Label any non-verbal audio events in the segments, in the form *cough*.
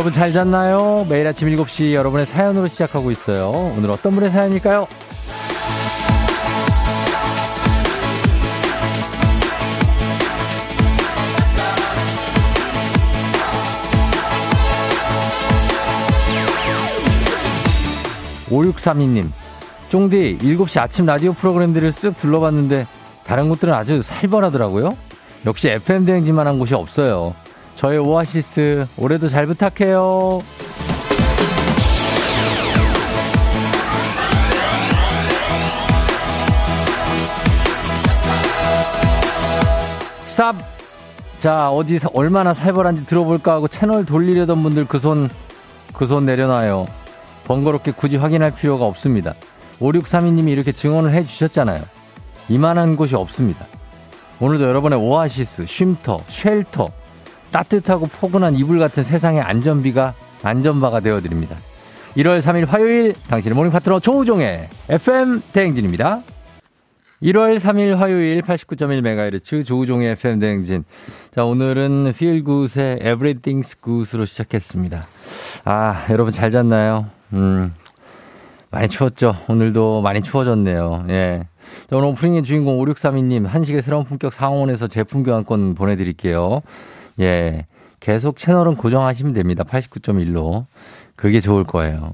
여러분 잘 잤나요? 매일 아침 7시 여러분의 사연으로 시작하고 있어요. 오늘 어떤 분의 사연일까요? 5632님, 쫑디 7시 아침 라디오 프로그램들을 쓱 둘러봤는데 다른 곳들은 아주 살벌하더라고요. 역시 FM 대행진만 한 곳이 없어요. 저의 오아시스 올해도 잘 부탁해요. 쌉! 자, 어디서 얼마나 살벌한지 들어볼까 하고 채널 돌리려던 분들 그 손, 그 손 내려놔요. 번거롭게 굳이 확인할 필요가 없습니다. 5632님이 이렇게 증언을 해 주셨잖아요. 이만한 곳이 없습니다. 오늘도 여러분의 오아시스, 쉼터, shelter, 따뜻하고 포근한 이불 같은 세상의 안전비가 안전바가 되어드립니다. 1월 3일 화요일 당신의 morning 파트너 조우종의 FM 대행진입니다. 1월 3일 화요일 89.1MHz 조우종의 FM 대행진. 자, 오늘은 Feel Good의 Everything's Good으로 시작했습니다. 아, 여러분 잘 잤나요? 음, 많이 추웠죠. 오늘도 많이 추워졌네요. 예. 자, 오늘 오프닝의 주인공 5632님, 한식의 새로운 품격 상원에서 제품 교환권 보내드릴게요. 예. 계속 채널은 고정하시면 됩니다. 89.1로. 그게 좋을 거예요.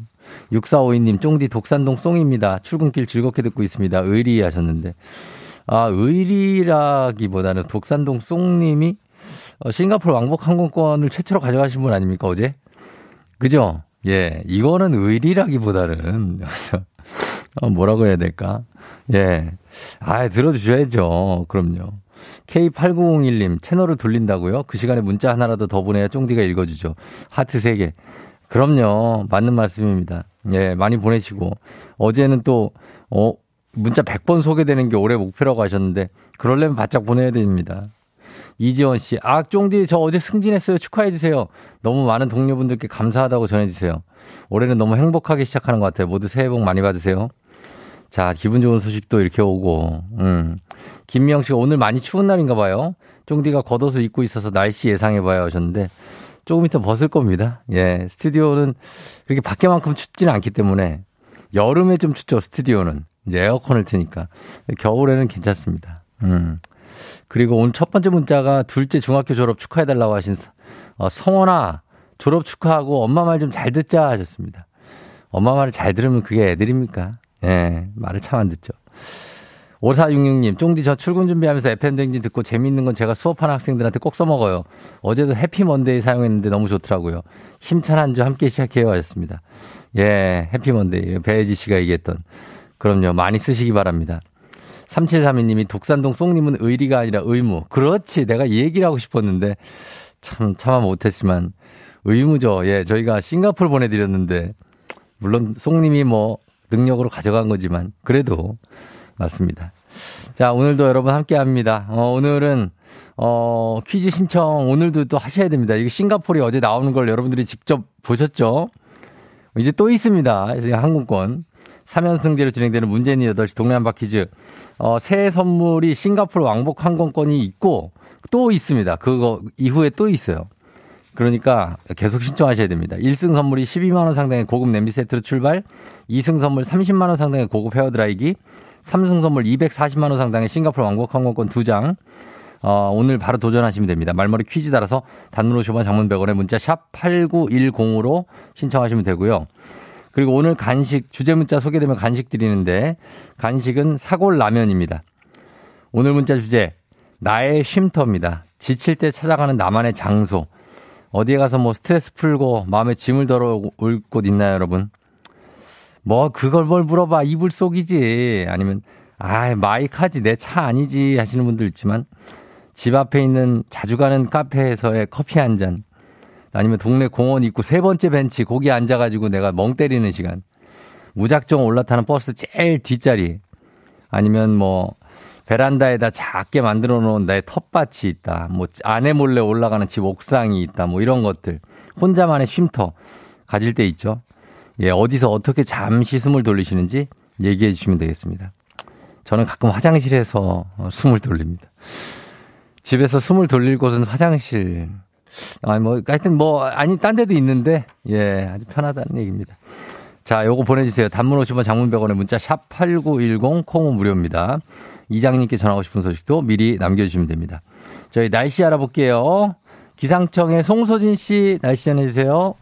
6452님, 쫑디 독산동 송입니다. 출근길 즐겁게 듣고 있습니다. 의리 하셨는데. 아, 의리라기보다는 독산동 송님이 어, 싱가포르 왕복 항공권을 최초로 가져가신 분 아닙니까, 어제? 그죠? 예, 이거는 의리라기보다는, *laughs* 어, 뭐라고 해야 될까? 예. 아, 들어주셔야죠. 그럼요. K8901님, 채널을 돌린다고요? 그 시간에 문자 하나라도 더 보내야 쫑디가 읽어주죠. 하트 3개. 그럼요. 맞는 말씀입니다. 예, 많이 보내시고. 어제는 또, 어, 문자 100번 소개되는 게 올해 목표라고 하셨는데, 그럴려면 바짝 보내야 됩니다. 이지원 씨, 아, 쫑디, 저 어제 승진했어요. 축하해주세요. 너무 많은 동료분들께 감사하다고 전해주세요. 올해는 너무 행복하게 시작하는 것 같아요. 모두 새해 복 많이 받으세요. 자, 기분 좋은 소식도 이렇게 오고, 음. 김미영 씨가 오늘 많이 추운 날인가 봐요. 쫑디가 겉옷을 입고 있어서 날씨 예상해봐요 하셨는데, 조금 이따 벗을 겁니다. 예, 스튜디오는 그렇게 밖에만큼 춥지는 않기 때문에, 여름에 좀 춥죠, 스튜디오는. 이제 에어컨을 트니까. 겨울에는 괜찮습니다. 음. 그리고 오늘 첫 번째 문자가 둘째 중학교 졸업 축하해달라고 하신 어, 성원아 졸업 축하하고 엄마 말 좀 잘 듣자 하셨습니다. 엄마 말을 잘 들으면 그게 애들입니까? 예, 말을 참 안 듣죠. 5466님, 쫑디 저 출근 준비하면서 FM댕진 듣고 재밌는 건 제가 수업하는 학생들한테 꼭 써먹어요. 어제도 해피먼데이 사용했는데 너무 좋더라고요. 힘찬 한 주 함께 시작해요 하셨습니다. 예, 해피먼데이. 배혜지 씨가 얘기했던. 그럼요. 많이 쓰시기 바랍니다. 3732님이 독산동 송님은 의리가 아니라 의무. 그렇지. 내가 이 얘기를 하고 싶었는데 참, 참아 못했지만 의무죠. 예, 저희가 싱가폴 보내드렸는데 물론 송님이 뭐 능력으로 가져간 거지만 그래도 맞습니다. 자, 오늘도 여러분 함께 합니다. 어, 오늘은 어, 퀴즈 신청 오늘도 또 하셔야 됩니다. 이게 싱가폴이 어제 나오는 걸 여러분들이 직접 보셨죠? 이제 또 있습니다. 항공권. 3연승제로 진행되는 문재인 8시 동네 한바 퀴즈. 어, 새 선물이 싱가포르 왕복 항공권이 있고 또 있습니다. 그거 이후에 또 있어요. 그러니까 계속 신청하셔야 됩니다. 1승 선물이 12만 원 상당의 고급 냄비 세트로 출발, 2승 선물 30만 원 상당의 고급 헤어 드라이기, 3승 선물 240만 원 상당의 싱가포르 왕복 항공권 2장, 어, 오늘 바로 도전하시면 됩니다. 말머리 퀴즈 따라서 단문 50원 장문 100원에 문자 샵 8910으로 신청하시면 되고요. 그리고 오늘 간식 주제 문자 소개되면 간식 드리는데 간식은 사골 라면입니다. 오늘 문자 주제 나의 쉼터입니다. 지칠 때 찾아가는 나만의 장소. 어디에 가서 뭐 스트레스 풀고 마음에 짐을 덜어올 곳 있나요, 여러분? 뭐 그걸 뭘 물어봐 이불 속이지 아니면 아 마이카지 내 차 아니지 하시는 분들 있지만 집 앞에 있는 자주 가는 카페에서의 커피 한 잔 아니면 동네 공원 있고 세 번째 벤치 거기 앉아가지고 내가 멍 때리는 시간. 무작정 올라타는 버스 제일 뒷자리. 아니면 뭐 베란다에다 작게 만들어 놓은 나의 텃밭이 있다. 뭐 아내 몰래 올라가는 집 옥상이 있다. 뭐 이런 것들. 혼자만의 쉼터 가질 때 있죠. 예, 어디서 어떻게 잠시 숨을 돌리시는지 얘기해 주시면 되겠습니다. 저는 가끔 화장실에서 숨을 돌립니다. 집에서 숨을 돌릴 곳은 화장실. 아니, 뭐, 하여튼 뭐, 아니, 딴 데도 있는데, 예, 아주 편하다는 얘기입니다. 자, 요거 보내주세요. 단문 50원 장문 100원에 문자 샵 8910 콩은 무료입니다. 이장님께 전하고 싶은 소식도 미리 남겨주시면 됩니다. 저희 날씨 알아볼게요. 기상청의 송소진 씨 날씨 전해주세요.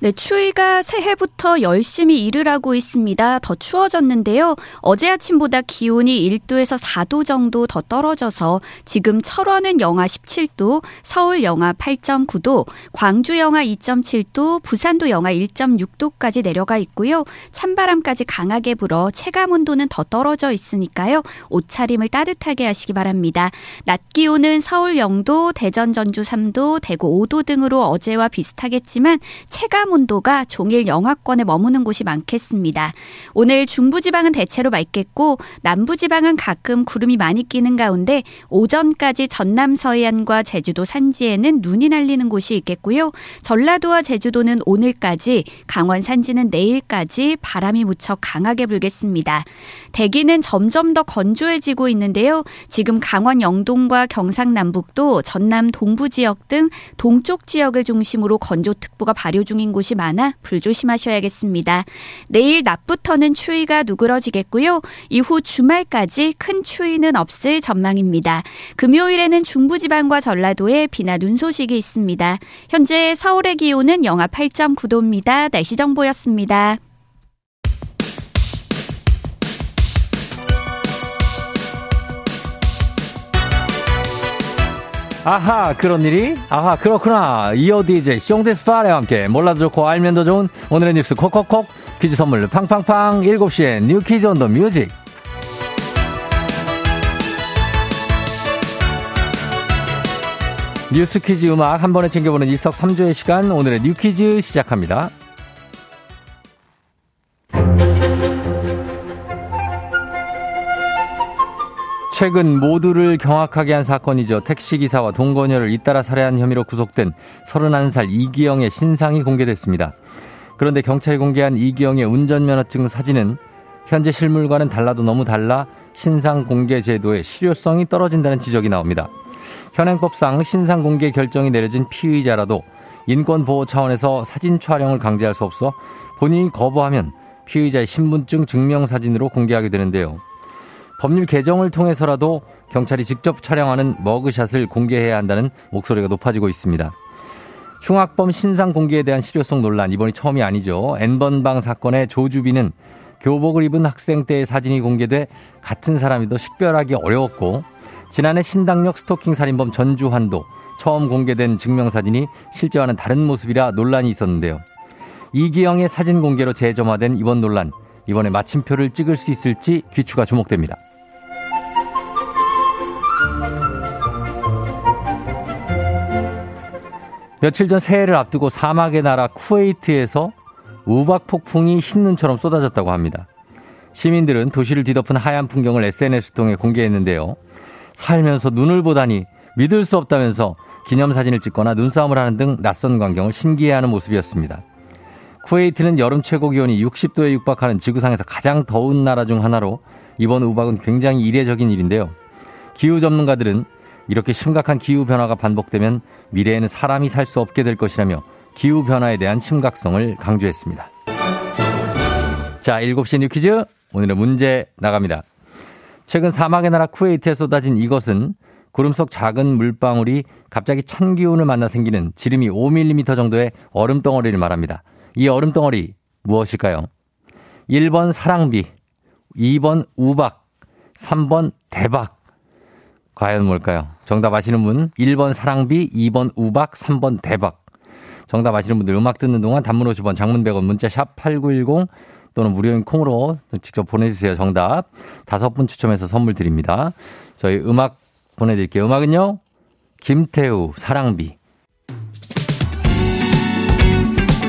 네, 추위가 새해부터 열심히 일을 하고 있습니다. 더 추워졌는데요. 어제 아침보다 기온이 1도에서 4도 정도 더 떨어져서 지금 철원은 영하 17도, 서울 영하 8.9도, 광주 영하 2.7도, 부산도 영하 1.6도까지 내려가 있고요. 찬바람까지 강하게 불어 체감 온도는 더 떨어져 있으니까요. 옷차림을 따뜻하게 하시기 바랍니다. 낮 기온은 서울 0도, 대전 전주 3도, 대구 5도 등으로 어제와 비슷하겠지만 체감 온도가 종일 영하권에 머무는 곳이 많겠습니다. 오늘 중부지방은 대체로 맑겠고 남부지방은 가끔 구름이 많이 끼는 가운데 오전까지 전남 서해안과 제주도 산지에는 눈이 날리는 곳이 있겠고요. 전라도와 제주도는 오늘까지 강원 산지는 내일까지 바람이 무척 강하게 불겠습니다. 대기는 점점 더 건조해지고 있는데요. 지금 강원 영동과 경상남북도 전남 동부 지역 등 동쪽 지역을 중심으로 건조특보가 발효 중인 곳이 많아 불조심하셔야겠습니다. 내일 낮부터는 추위가 누그러지겠고요. 이후 주말까지 큰 추위는 없을 전망입니다. 금요일에는 중부지방과 전라도에 비나 눈 소식이 있습니다. 현재 서울의 기온은 영하 8.9도입니다. 날씨 정보였습니다. 아하 그런 일이? 아하 그렇구나. 이어 DJ 숑데스 파레와 함께 몰라도 좋고 알면 더 좋은 오늘의 뉴스 콕콕콕. 퀴즈 선물 팡팡팡. 7시에 뉴 퀴즈 on the music. 뉴스 퀴즈 음악 한 번에 챙겨보는 일석삼조의 시간. 오늘의 뉴 퀴즈 시작합니다. 최근 모두를 경악하게 한 사건이죠. 택시기사와 동거녀를 잇따라 살해한 혐의로 구속된 31살 이기영의 신상이 공개됐습니다. 그런데 경찰이 공개한 이기영의 운전면허증 사진은 현재 실물과는 달라도 너무 달라 신상 공개 제도의 실효성이 떨어진다는 지적이 나옵니다. 현행법상 신상 공개 결정이 내려진 피의자라도 인권 보호 차원에서 사진 촬영을 강제할 수 없어 본인이 거부하면 피의자의 신분증 증명 사진으로 공개하게 되는데요. 법률 개정을 통해서라도 경찰이 직접 촬영하는 머그샷을 공개해야 한다는 목소리가 높아지고 있습니다. 흉악범 신상 공개에 대한 실효성 논란 이번이 처음이 아니죠. N번방 사건의 조주빈은 교복을 입은 학생 때의 사진이 공개돼 같은 사람이더 식별하기 어려웠고 지난해 신당역 스토킹 살인범 전주환도 처음 공개된 증명사진이 실제와는 다른 모습이라 논란이 있었는데요. 이기영의 사진 공개로 재점화된 이번 논란 이번에 마침표를 찍을 수 있을지 귀추가 주목됩니다. 며칠 전 새해를 앞두고 사막의 나라 쿠웨이트에서 우박 폭풍이 흰 눈처럼 쏟아졌다고 합니다. 시민들은 도시를 뒤덮은 하얀 풍경을 SNS 통해 공개했는데요. 살면서 눈을 보다니 믿을 수 없다면서 기념사진을 찍거나 눈싸움을 하는 등 낯선 광경을 신기해하는 모습이었습니다. 쿠웨이트는 여름 최고 기온이 60도에 육박하는 지구상에서 가장 더운 나라 중 하나로 이번 우박은 굉장히 이례적인 일인데요. 기후 전문가들은 이렇게 심각한 기후 변화가 반복되면 미래에는 사람이 살 수 없게 될 것이라며 기후 변화에 대한 심각성을 강조했습니다. 자, 7시 뉴 퀴즈. 오늘의 문제 나갑니다. 최근 사막의 나라 쿠웨이트에 쏟아진 이것은 구름 속 작은 물방울이 갑자기 찬 기운을 만나 생기는 지름이 5mm 정도의 얼음 덩어리를 말합니다. 이 얼음 덩어리 무엇일까요? 1번 사랑비, 2번 우박, 3번 대박. 과연 뭘까요? 정답 아시는 분 1번 사랑비, 2번 우박, 3번 대박. 정답 아시는 분들 음악 듣는 동안 단문 50원, 장문 100원, 문자 샵 8910 또는 무료인 콩으로 직접 보내주세요. 정답. 다섯 분 추첨해서 선물 드립니다. 저희 음악 보내드릴게요. 음악은요? 김태우, 사랑비.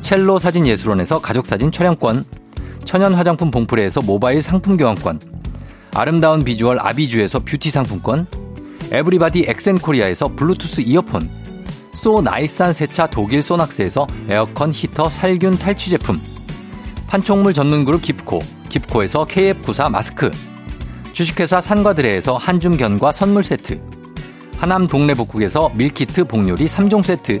첼로 사진 예술원에서 가족사진 촬영권. 천연 화장품 봉프레에서 모바일 상품 교환권. 아름다운 비주얼 아비주에서 뷰티 상품권. 에브리바디 엑센코리아에서 블루투스 이어폰. 소 나이산 세차 독일 소낙스에서 에어컨 히터 살균 탈취 제품. 판촉물 전문 그룹 기프코. 기프코에서 KF94 마스크. 주식회사 산과드레에서 한줌견과 선물 세트. 하남 동네 복국에서 밀키트 복요리 3종 세트.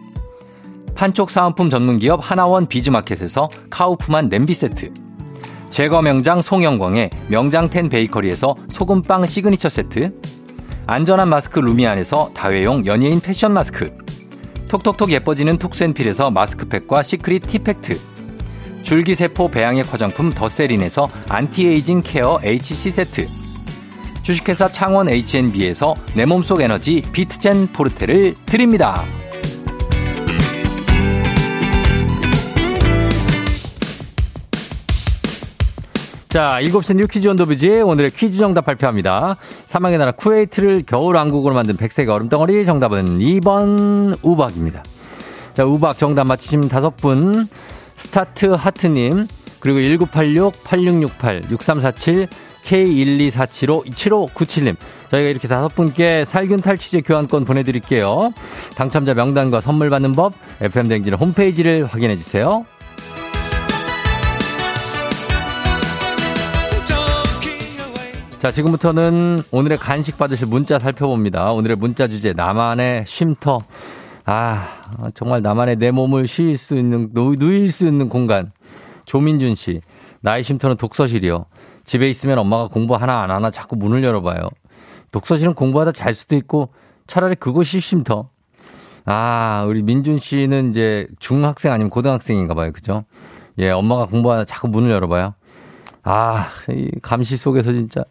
판촉 사은품 전문기업 하나원 비즈마켓에서 카우프만 냄비 세트. 제과 명장 송영광의 명장텐 베이커리에서 소금빵 시그니처 세트. 안전한 마스크 루미안에서 다회용 연예인 패션 마스크. 톡톡톡 예뻐지는 톡센필에서 마스크팩과 시크릿 티팩트. 줄기세포 배양액 화장품 더세린에서 안티에이징 케어 HC 세트. 주식회사 창원 H&B에서 내 몸속 에너지 비트젠 포르테를 드립니다. 자, 7시 뉴 퀴즈 온더뷰지 오늘의 퀴즈 정답 발표합니다. 사막의 나라 쿠웨이트를 겨울왕국으로 만든 백색 얼음덩어리 정답은 2번 우박입니다. 자, 우박 정답 맞히신 다섯 분 스타트 하트님 그리고 1986, 8668, 6347, K12475, 7597님. 저희가 이렇게 다섯 분께 살균 탈취제 교환권 보내드릴게요. 당첨자 명단과 선물 받는 법, FM대행진 홈페이지를 확인해 주세요. 자, 지금부터는 오늘의 간식 받으실 문자 살펴봅니다. 오늘의 문자 주제, 나만의 쉼터. 아, 정말 나만의 내 몸을 쉴수 있는, 누일 수 있는 공간. 조민준 씨, 나의 쉼터는 독서실이요. 집에 있으면 엄마가 공부 하나 안 하나 자꾸 문을 열어봐요. 독서실은 공부하다 잘 수도 있고 차라리 그곳이 쉼터. 아, 우리 민준 씨는 이제 중학생 아니면 고등학생인가 봐요. 그죠? 예, 엄마가 공부하다 자꾸 문을 열어봐요. 아, 이 감시 속에서 진짜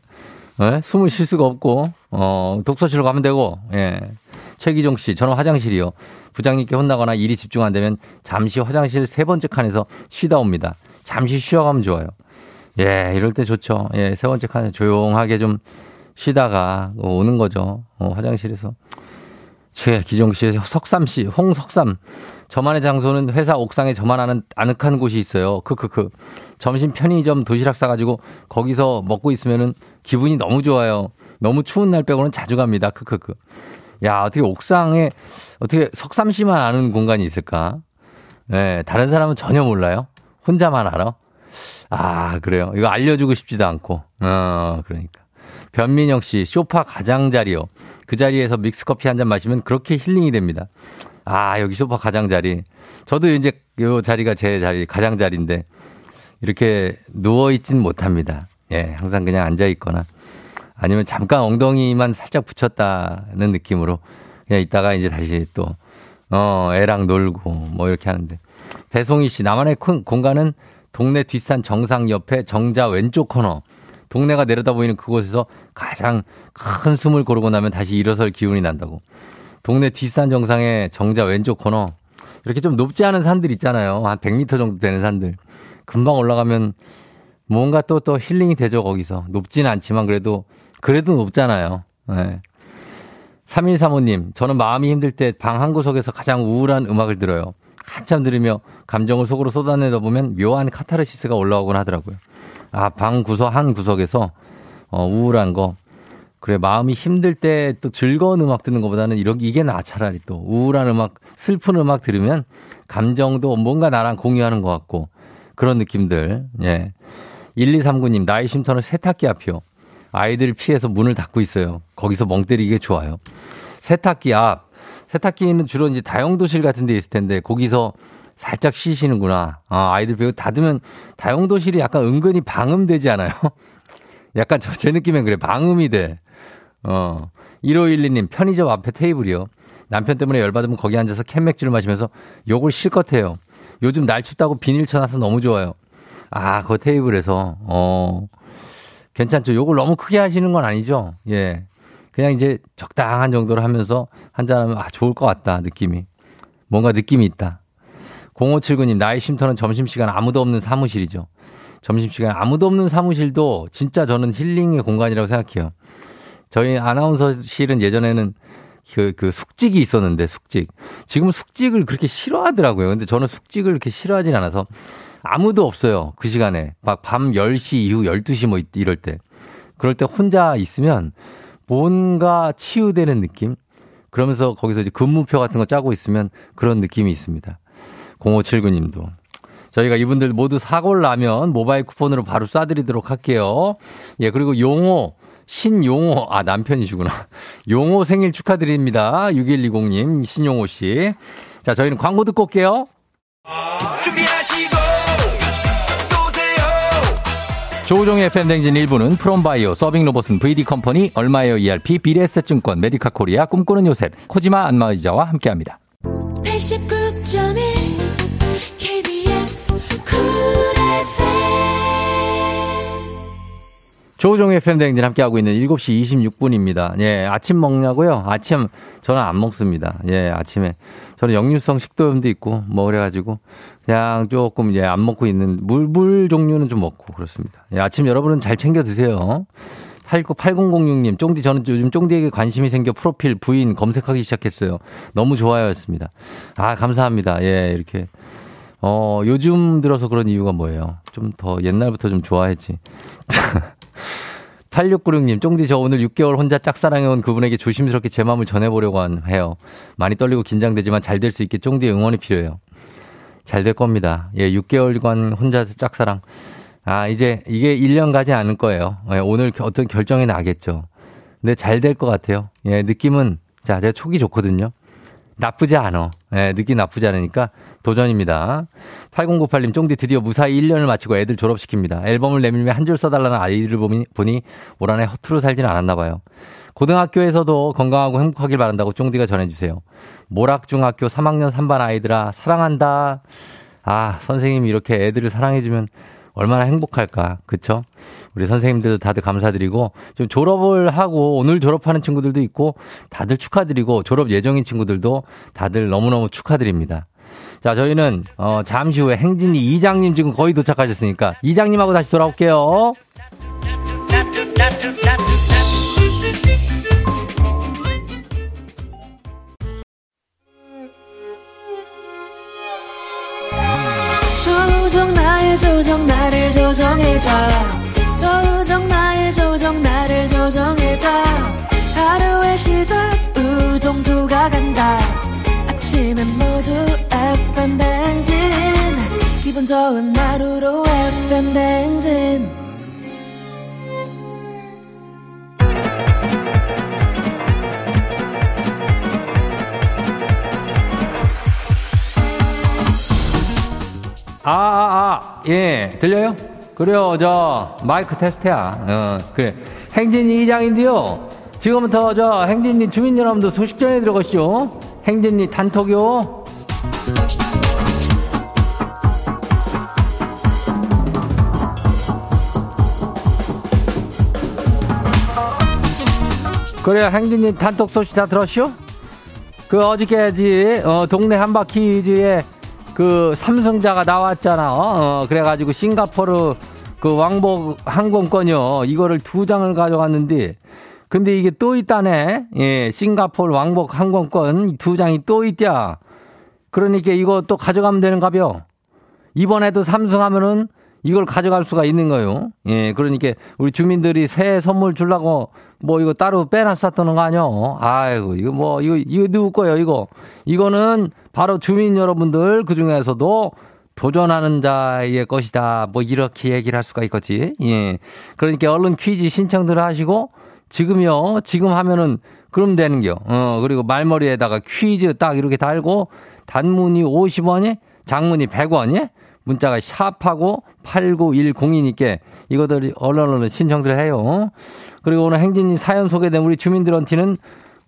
예? 숨을 쉴 수가 없고, 어, 독서실로 가면 되고, 예. 최기종 씨, 저는 화장실이요. 부장님께 혼나거나 일이 집중 안 되면 잠시 화장실 세 번째 칸에서 쉬다 옵니다. 잠시 쉬어가면 좋아요. 예, 이럴 때 좋죠. 예, 세 번째 칸에 조용하게 좀 쉬다가 오는 거죠. 어, 화장실에서. 최 기종 씨, 석삼 씨, 홍석삼. 저만의 장소는 회사 옥상에 저만 아는 아늑한 곳이 있어요. 크크크. 점심 편의점 도시락 싸가지고 거기서 먹고 있으면은 기분이 너무 좋아요. 너무 추운 날 빼고는 자주 갑니다. 크크크. 야, 어떻게 옥상에 어떻게 석삼 씨만 아는 공간이 있을까? 예, 네, 다른 사람은 전혀 몰라요. 혼자만 알아. 아, 그래요. 이거 알려주고 싶지도 않고. 어, 그러니까. 변민영 씨, 쇼파 가장자리요. 그 자리에서 믹스커피 한 잔 마시면 그렇게 힐링이 됩니다. 아, 여기 소파 가장자리. 저도 이제 요 자리가 제 자리, 가장자리인데 이렇게 누워있진 못합니다. 예, 항상 그냥 앉아있거나 아니면 잠깐 엉덩이만 살짝 붙였다는 느낌으로 그냥 있다가 이제 다시 또, 어, 애랑 놀고 뭐 이렇게 하는데. 배송희 씨, 나만의 공간은 동네 뒷산 정상 옆에 정자 왼쪽 코너. 동네가 내려다 보이는 그곳에서 가장 큰 숨을 고르고 나면 다시 일어설 기운이 난다고. 동네 뒷산 정상에 정자 왼쪽 코너. 이렇게 좀 높지 않은 산들 있잖아요. 한 100m 정도 되는 산들. 금방 올라가면 뭔가 또, 또 힐링이 되죠, 거기서. 높지는 않지만 그래도, 그래도 높잖아요. 네. 3135님, 저는 마음이 힘들 때 방 한 구석에서 가장 우울한 음악을 들어요. 한참 들으며 감정을 속으로 쏟아내다 보면 묘한 카타르시스가 올라오곤 하더라고요. 아, 방 구석, 한 구석에서, 어, 우울한 거. 그래, 마음이 힘들 때 또 즐거운 음악 듣는 것보다는 이렇게, 이게 나, 차라리 또. 우울한 음악, 슬픈 음악 들으면 감정도 뭔가 나랑 공유하는 것 같고, 그런 느낌들. 예. 1239님, 나의 쉼터는 세탁기 앞이요. 아이들 피해서 문을 닫고 있어요. 거기서 멍 때리기 좋아요. 세탁기 앞. 세탁기는 주로 이제 다용도실 같은 데 있을 텐데, 거기서 살짝 쉬시는구나. 아, 아이들 배우 닫으면 다용도실이 약간 은근히 방음되지 않아요? *laughs* 약간 저, 제 느낌엔 그래. 방음이 돼. 어. 1512님, 편의점 앞에 테이블이요. 남편 때문에 열받으면 거기 앉아서 캔맥주를 마시면서 욕을 실컷 해요. 요즘 날 춥다고 비닐 쳐놔서 너무 좋아요. 아, 그 테이블에서, 어, 괜찮죠. 요걸 너무 크게 하시는 건 아니죠. 예. 그냥 이제 적당한 정도로 하면서 한잔하면 아, 좋을 것 같다, 느낌이. 뭔가 느낌이 있다. 0579님, 나의 쉼터는 점심시간 아무도 없는 사무실이죠. 점심시간 아무도 없는 사무실도 진짜 저는 힐링의 공간이라고 생각해요. 저희 아나운서실은 예전에는 그, 그 숙직이 있었는데, 숙직. 지금은 숙직을 그렇게 싫어하더라고요. 근데 저는 숙직을 그렇게 싫어하진 않아서 아무도 없어요. 그 시간에. 막 밤 10시 이후 12시 뭐 이럴 때. 그럴 때 혼자 있으면 뭔가 치유되는 느낌? 그러면서 거기서 이제 근무표 같은 거 짜고 있으면 그런 느낌이 있습니다. 0579 님도. 저희가 이분들 모두 사골 라면 모바일 쿠폰으로 바로 쏴드리도록 할게요. 예, 그리고 용호, 신용호, 아, 남편이시구나. 용호 생일 축하드립니다. 6120님, 신용호 씨. 자, 저희는 광고 듣고 올게요. 준비하시고, 쏘세요. 조우종의 FM대행진 1부는 프롬바이오, 서빙로봇은 VD컴퍼니, 얼마에요 ERP, 미래에셋증권, 메디카 코리아, 꿈꾸는 요셉, 코지마 안마의자와 함께합니다. 89.1 조우종의 FM대행진 함께하고 있는 7시 26분입니다. 예, 아침 먹냐고요? 아침, 저는 안 먹습니다. 예, 아침에. 저는 역류성 식도염도 있고, 뭐, 그래가지고, 그냥 조금, 예, 안 먹고 있는, 물, 물 종류는 좀 먹고, 그렇습니다. 예, 아침 여러분은 잘 챙겨 드세요. 8006님, 쫑디, 저는 요즘 쫑디에게 관심이 생겨 프로필 부인 검색하기 시작했어요. 너무 좋아요였습니다. 아, 감사합니다. 예, 이렇게. 어, 요즘 들어서 그런 이유가 뭐예요? 좀 더 옛날부터 좀 좋아했지. *laughs* 8696님, 쫑디 저 오늘 6개월 혼자 짝사랑해온 그분에게 조심스럽게 제 마음을 전해보려고 해요. 많이 떨리고 긴장되지만 잘 될 수 있게 쫑디의 응원이 필요해요. 잘 될 겁니다. 예, 6개월간 혼자 짝사랑. 아, 이제 이게 1년 가지 않을 거예요. 예, 오늘 어떤 결정이 나겠죠. 근데 잘 될 것 같아요. 예, 느낌은, 자, 제가 촉이 좋거든요. 나쁘지 않아. 예, 느낌 나쁘지 않으니까 도전입니다. 8098님, 쫑디 드디어 무사히 1년을 마치고 애들 졸업시킵니다. 앨범을 내밀며 한 줄 써달라는 아이들을 보니, 올 한해 허투루 살지는 않았나 봐요. 고등학교에서도 건강하고 행복하길 바란다고 쫑디가 전해주세요. 모락중학교 3학년 3반 아이들아, 사랑한다. 아, 선생님이 이렇게 애들을 사랑해주면 얼마나 행복할까. 그쵸? 우리 선생님들도 다들 감사드리고, 좀 졸업을 하고 오늘 졸업하는 친구들도 있고, 다들 축하드리고, 졸업 예정인 친구들도 다들 너무너무 축하드립니다. 자, 저희는, 어, 잠시 후에 행진이 이장님 지금 거의 도착하셨으니까, 이장님하고 다시 돌아올게요. 조정 나의 조정 나를 조정해줘. 조정 나의 조정 나를 조정해줘. 하루의 시절 우정조가 간다. 아침엔 모두 FM 댕진 기분 좋은 하루로 FM 댕진 아, 아, 아, 예, 들려요? 그래요, 저, 마이크 테스트야. 어, 그래. 행진이 이장인데요. 지금부터 저 행진이 주민 여러분들 소식 전해 들어가시오. 행진이 단톡요. 그래, 행진이 단톡 소식 다 들었쇼? 그 어저께지, 어, 동네 한바퀴즈에 그 삼성자가 나왔잖아. 어, 그래가지고 싱가포르 그 왕복 항공권이요. 이거를 두 장을 가져갔는데, 근데 이게 또 있다네. 예, 싱가포르 왕복 항공권 두 장이 또 있대야. 그러니까 이거 또 가져가면 되는가벼. 이번에도 삼성 하면은 이걸 가져갈 수가 있는 거요. 예, 그러니까 우리 주민들이 새 선물 주려고 뭐 이거 따로 빼놨었던 거 아니요? 아이고, 이거 뭐, 이거, 이거 누구 거예요, 이거? 이거는 바로 주민 여러분들 그 중에서도 도전하는 자의 것이다. 뭐 이렇게 얘기를 할 수가 있겠지. 예. 그러니까 얼른 퀴즈 신청들 하시고 지금요, 지금 하면은 그럼 되는겨. 어, 그리고 말머리에다가 퀴즈 딱 이렇게 달고 단문이 50원이 장문이 100원이 문자가 샵하고 8910이니까 이거들 얼른 얼른 신청들 해요. 그리고 오늘 행진이 사연 소개된 우리 주민들한테는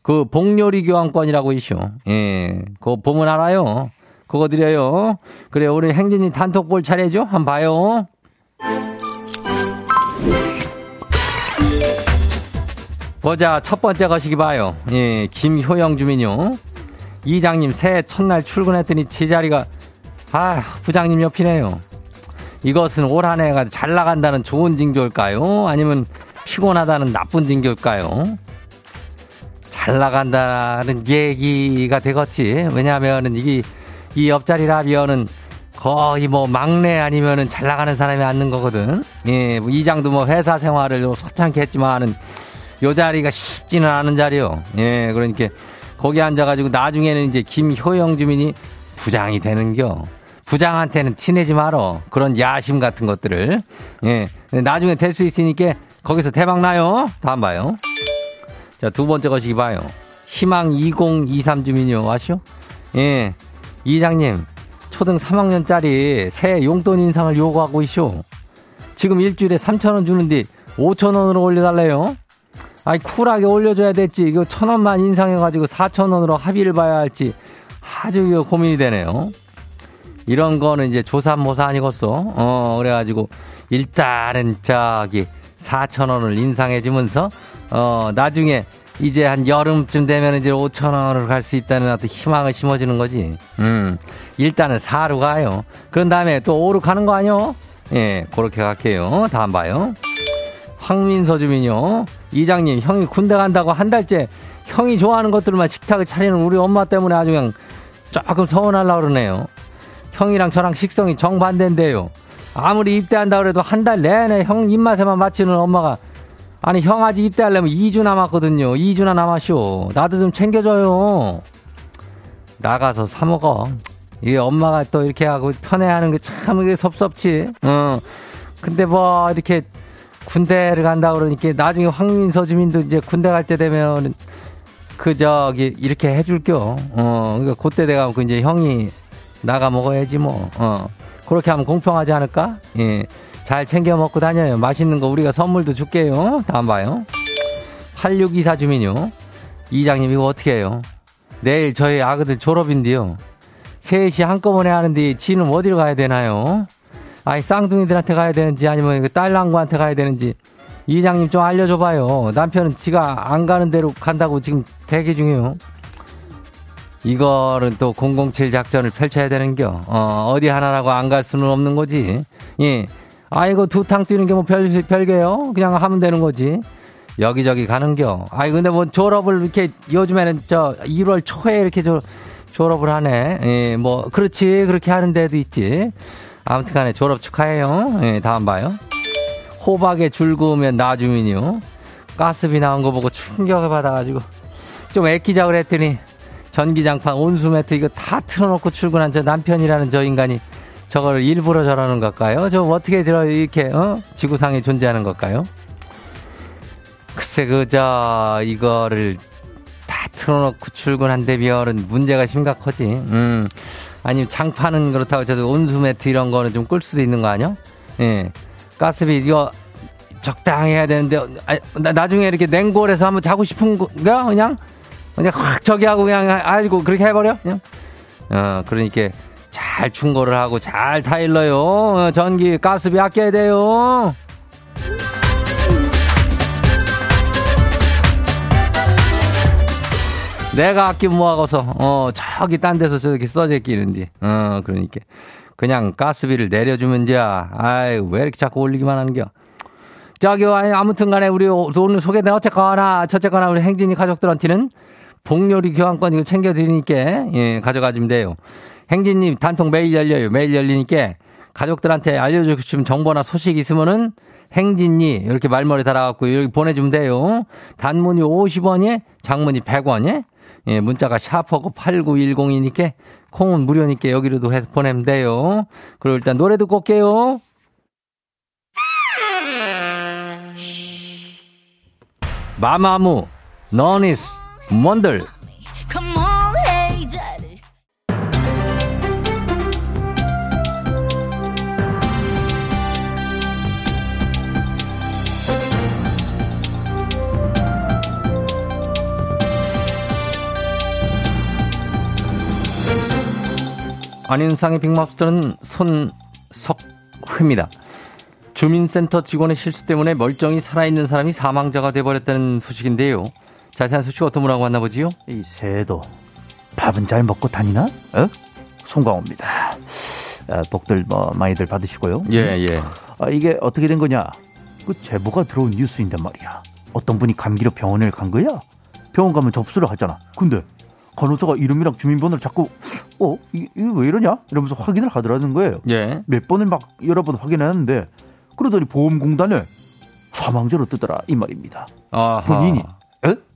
그 복요리 교환권이라고 이슈. 예. 그거 보면 알아요. 그거 드려요. 그래, 우리 행진이 단톡 볼 차례죠? 한번 봐요. 보자, 첫 번째 거시기 봐요. 예, 김효영 주민요. 이장님, 새해 첫날 출근했더니 제자리가, 아, 부장님 옆이네요. 이것은 올 한 해가 잘 나간다는 좋은 징조일까요? 아니면 피곤하다는 나쁜 징조일까요? 잘 나간다는 얘기가 되겠지. 왜냐하면은 이게 이 옆자리라면은 거의 뭐 막내 아니면은 잘 나가는 사람이 앉는 거거든. 예, 뭐 이장도 뭐 회사 생활을 소창케 했지만은 요 자리가 쉽지는 않은 자리요. 예, 그러니까 거기 앉아가지고 나중에는 이제 김효영 주민이 부장이 되는겨. 부장한테는 티내지 말어. 그런 야심 같은 것들을. 예. 나중에 될 수 있으니까 거기서 대박 나요. 다음 봐요. 자, 두 번째 것이 봐요. 희망 2023 주민요. 아시오? 예. 이장님, 초등 3학년짜리 새 용돈 인상을 요구하고 있쇼. 지금 일주일에 3천원 주는데 5천원으로 올려달래요. 아이, 쿨하게 올려줘야 됐지. 이거 천원만 인상해가지고 4천원으로 합의를 봐야 할지 아주 고민이 되네요. 이런 거는 이제 조사모사 아니겠어? 어, 그래가지고, 일단은 저기, 4천 원을 인상해주면서, 어, 나중에 이제 한 여름쯤 되면 이제 5천 원으로 갈 수 있다는 어떤 희망을 심어주는 거지. 음, 일단은 4로 가요. 그런 다음에 또 5로 가는 거 아니요? 예, 그렇게 갈게요. 다음 봐요. 황민서 주민요. 이장님, 형이 군대 간다고 한 달째 형이 좋아하는 것들만 식탁을 차리는 우리 엄마 때문에 아주 그냥 조금 서운하려고 그러네요. 형이랑 저랑 식성이 정반대인데요. 아무리 입대한다 그래도 한 달 내내 형 입맛에만 맞추는 엄마가 아니 형 아직 입대하려면 2주 남았거든요. 2주나 남았쇼. 나도 좀 챙겨줘요. 나가서 사 먹어. 이게 엄마가 또 이렇게 하고 편애하는 게 참 이게 섭섭지. 어. 근데 뭐 이렇게 군대를 간다 그러니까 나중에 황민서 주민도 이제 군대 갈 때 되면 그 저기 이렇게 해줄겨. 어. 그러니까 그때 돼가면 그 이제 형이 나가 먹어야지 뭐. 어. 그렇게 하면 공평하지 않을까? 예. 잘 챙겨 먹고 다녀요. 맛있는 거 우리가 선물도 줄게요. 다음 봐요. 8624 주민요. 이장님 이거 어떻게 해요? 내일 저희 아그들 졸업인데요. 셋이 한꺼번에 하는데 지는 어디로 가야 되나요? 아니 쌍둥이들한테 가야 되는지 아니면 그 딸랑구한테 가야 되는지 이장님 좀 알려줘봐요. 남편은 지가 안 가는 대로 간다고 지금 대기 중이에요. 이거는 또 007 작전을 펼쳐야 되는겨. 어, 어디 하나라고 안 갈 수는 없는 거지. 예. 아이고, 두 탕 뛰는 게 뭐 별, 별게요? 그냥 하면 되는 거지. 여기저기 가는겨. 아이, 근데 뭐 졸업을 이렇게 요즘에는 저 1월 초에 이렇게 저 졸업을 하네. 예, 뭐, 그렇지. 그렇게 하는 데도 있지. 아무튼 간에 졸업 축하해요. 예, 다음 봐요. 호박에 줄 그으면 나주민이요. 가스비 나온 거 보고 충격을 받아가지고 좀 애끼자 그랬더니 전기장판, 온수매트 이거 다 틀어놓고 출근한 저 남편이라는 저 인간이 저걸 일부러 저러는 걸까요? 저 어떻게 저 이렇게 어? 지구상에 존재하는 걸까요? 글쎄 그저 이거를 다 틀어놓고 출근한데 비열은 문제가 심각하지. 음. 아니면 장판은 그렇다고 저도 온수매트 이런 거는 좀 끌 수도 있는 거 아니야? 예. 가스비 이거 적당히 해야 되는데 아, 나중에 이렇게 냉골에서 한번 자고 싶은 거 그냥 그냥 확 저기 하고 그냥 알고 그렇게 해버려? 그냥? 어 그러니까 잘 충고를 하고 잘 타일러요. 어, 전기 가스비 아껴야 돼요. 내가 아끼 모아가서? 어 저기 딴 데서 저렇게 써져 끼는디 어 그러니까 그냥 가스비를 내려주면 돼야. 아이 왜 이렇게 자꾸 올리기만 하는겨 저기 아무튼 간에 우리 오늘 소개된 어쨌거나 저쨌거나 우리 행진이 가족들한테는 복요리 교환권 이거 챙겨드리니까, 예, 가져가주면 돼요. 행진님 단통 매일 열려요. 매일 열리니까 가족들한테 알려주고 싶은 정보나 소식 있으면은 행진이 이렇게 말머리 달아갖고 여기 보내주면 돼요. 단문이 50원에 장문이 100원에 예, 문자가 샤퍼고 8910이니까 콩은 무료니까 여기로도 해서 보내면 돼요. 그리고 일단 노래 듣고 올게요. 마마무, 너니스, 먼들. 안윤상의 빅마우스는 손석회입니다. 주민센터 직원의 실수 때문에 멀쩡히 살아있는 사람이 사망자가 돼버렸다는 소식인데요. 자세한 소식 어떤 분하고 만나보지요? 이 새도 밥은 잘 먹고 다니나? 어? 송강호입니다. 아, 복들 뭐 많이들 받으시고요. 예, 예. 아, 이게 어떻게 된 거냐? 그 제보가 들어온 뉴스인데 말이야. 어떤 분이 감기로 병원을 간 거야? 병원 가면 접수를 하잖아. 근데 간호사가 이름이랑 주민번호를 자꾸 어? 이게, 왜 이러냐? 이러면서 확인을 하더라는 거예요. 예. 몇 번을 막 여러 번 확인했는데 그러더니 보험공단에 사망자로 뜨더라 이 말입니다. 아하. 본인이 에?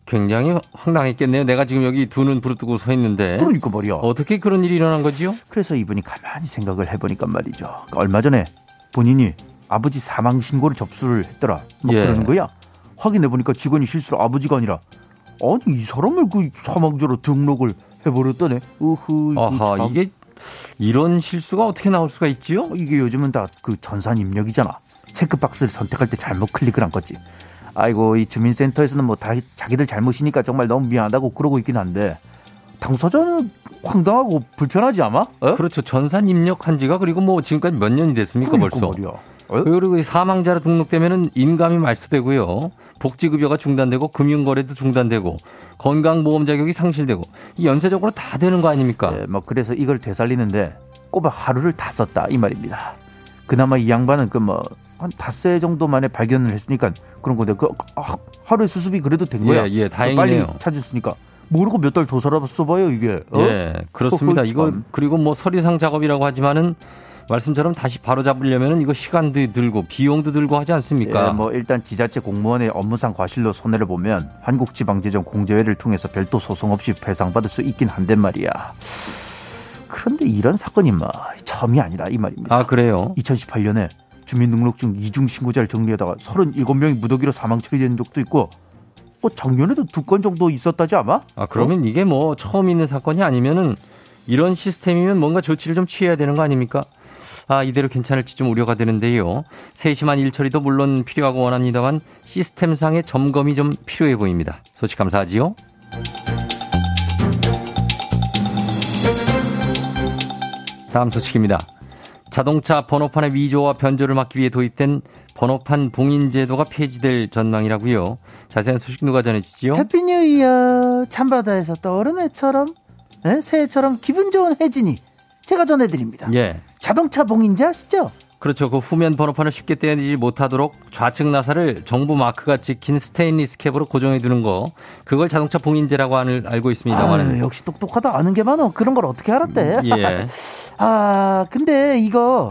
굉장히 황당했겠네요. 내가 지금 여기 두 눈 부릅뜨고 서 있는데. 그러니까 말이야. 어떻게 그런 일이 일어난 거지요? 그래서 이분이 가만히 생각을 해보니까 말이죠. 그러니까 얼마 전에 본인이 아버지 사망 신고를 접수를 했더라. 뭐 예. 그러는 거야. 확인해 보니까 직원이 실수로 아버지가 아니라 아니 이 사람을 그 사망자로 등록을 해버렸다네. 으흐. 아하, 참. 이게 이런 실수가 어떻게 나올 수가 있지요? 이게 요즘은 다 그 전산 입력이잖아. 체크박스를 선택할 때 잘못 클릭을 한 거지. 아이고 이 주민센터에서는 뭐 다 자기들 잘못이니까 정말 너무 미안하다고 그러고 있긴 한데 당사자는 황당하고 불편하지 아마? 어? 그렇죠. 전산 입력한 지가 그리고 뭐 지금까지 몇 년이 됐습니까 그러니까 벌써. 말이야. 어? 그리고 이 사망자로 등록되면은 인감이 말소되고요. 복지급여가 중단되고 금융거래도 중단되고 건강보험 자격이 상실되고 이 연쇄적으로 다 되는 거 아닙니까? 네, 뭐 그래서 이걸 되살리는데 꼬박 하루를 다 썼다 이 말입니다. 그나마 이 양반은 그 뭐 한 닷새 정도 만에 발견을 했으니까 그런 건데 그 아, 하루의 수습이 그래도 된 거야. 예, 예, 다행이네요. 빨리 찾았으니까 모르고 몇 달 더 살아봤어봐요 이게. 어? 예, 그렇습니다. 어허, 이거 참. 그리고 뭐 서류상 작업이라고 하지만은 말씀처럼 다시 바로 잡으려면은 이거 시간도 들고 비용도 들고 하지 않습니까? 예, 뭐 일단 지자체 공무원의 업무상 과실로 손해를 보면 한국지방재정 공제회를 통해서 별도 소송 없이 배상받을 수 있긴 한데 말이야. 그런데 이런 사건이 뭐 처음이 아니라 이 말입니다. 아 그래요? 2018년에 주민등록증 이중 신고자를 정리하다가 37명이 무더기로 사망 처리된 적도 있고 뭐 작년에도 두 건 정도 있었다지 아마? 아 그러면 이게 뭐 처음 있는 사건이 아니면은 이런 시스템이면 뭔가 조치를 좀 취해야 되는 거 아닙니까? 아 이대로 괜찮을지 좀 우려가 되는데요. 세심한 일 처리도 물론 필요하고 원합니다만 시스템상의 점검이 좀 필요해 보입니다. 소식 감사하지요. 다음 소식입니다. 자동차 번호판의 위조와 변조를 막기 위해 도입된 번호판 봉인 제도가 폐지될 전망이라고요. 자세한 소식 누가 전해주지요? 해피 New year 참바다에서 떠오른 해처럼 네? 새해처럼 기분 좋은 혜진이 제가 전해드립니다. 예. 자동차 봉인제 아시죠? 그렇죠. 그 후면 번호판을 쉽게 떼내지 못하도록 좌측 나사를 정부 마크가 찍힌 스테인리스 캡으로 고정해 두는 거. 그걸 자동차 봉인제라고 알- 알고 아유, 있습니다만. 역시 똑똑하다 아는 게 많어 그런 걸 어떻게 알았대? 예. *laughs* 아 근데 이거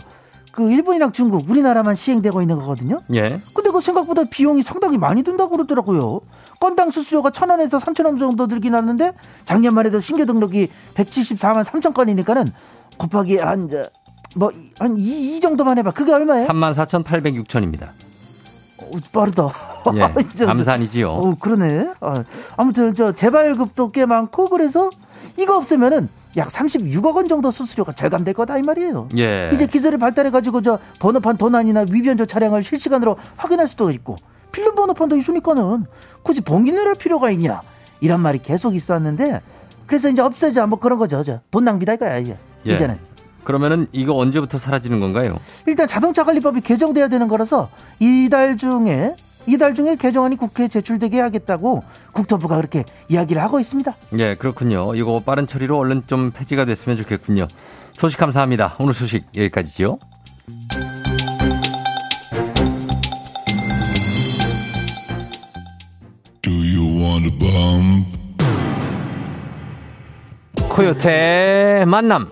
그 일본이랑 중국 우리나라만 시행되고 있는 거거든요. 예. 근데 그 생각보다 비용이 상당히 많이 든다고 그러더라고요. 건당 수수료가 천 원에서 삼천 원 정도 들긴 하는데 작년만 해도 신규 등록이 174만 3천 건이니까는 곱하기 한 뭐한 이, 이 정도만 해봐. 그게 얼마예요? 34,806천입니다. 어, 빠르다. 예. *laughs* 진짜 감산이지요. 어, 그러네. 아, 아무튼 저 재발급도 꽤 많고 그래서 이거 없으면은 약 36억 원 정도 수수료가 절감될 거다 이 말이에요. 예. 이제 기술이 발달해 가지고 저 번호판 도난이나 위변조 차량을 실시간으로 확인할 수도 있고 필름 번호판도 있으니까는 굳이 봉인을 할 필요가 있냐 이런 말이 계속 있었는데 그래서 이제 없애자 뭐 그런 거죠. 저 돈 낭비다 이거야 이제 예. 이제는. 그러면은 이거 언제부터 사라지는 건가요? 일단 자동차 관리법이 개정돼야 되는 거라서 이달 중에 이달 중에 개정안이 국회에 제출되게 하겠다고 국토부가 그렇게 이야기를 하고 있습니다. 예, 그렇군요. 이거 빠른 처리로 얼른 좀 폐지가 됐으면 좋겠군요. 소식 감사합니다. 오늘 소식 여기까지죠. Do you want a bomb? 코요태 만남.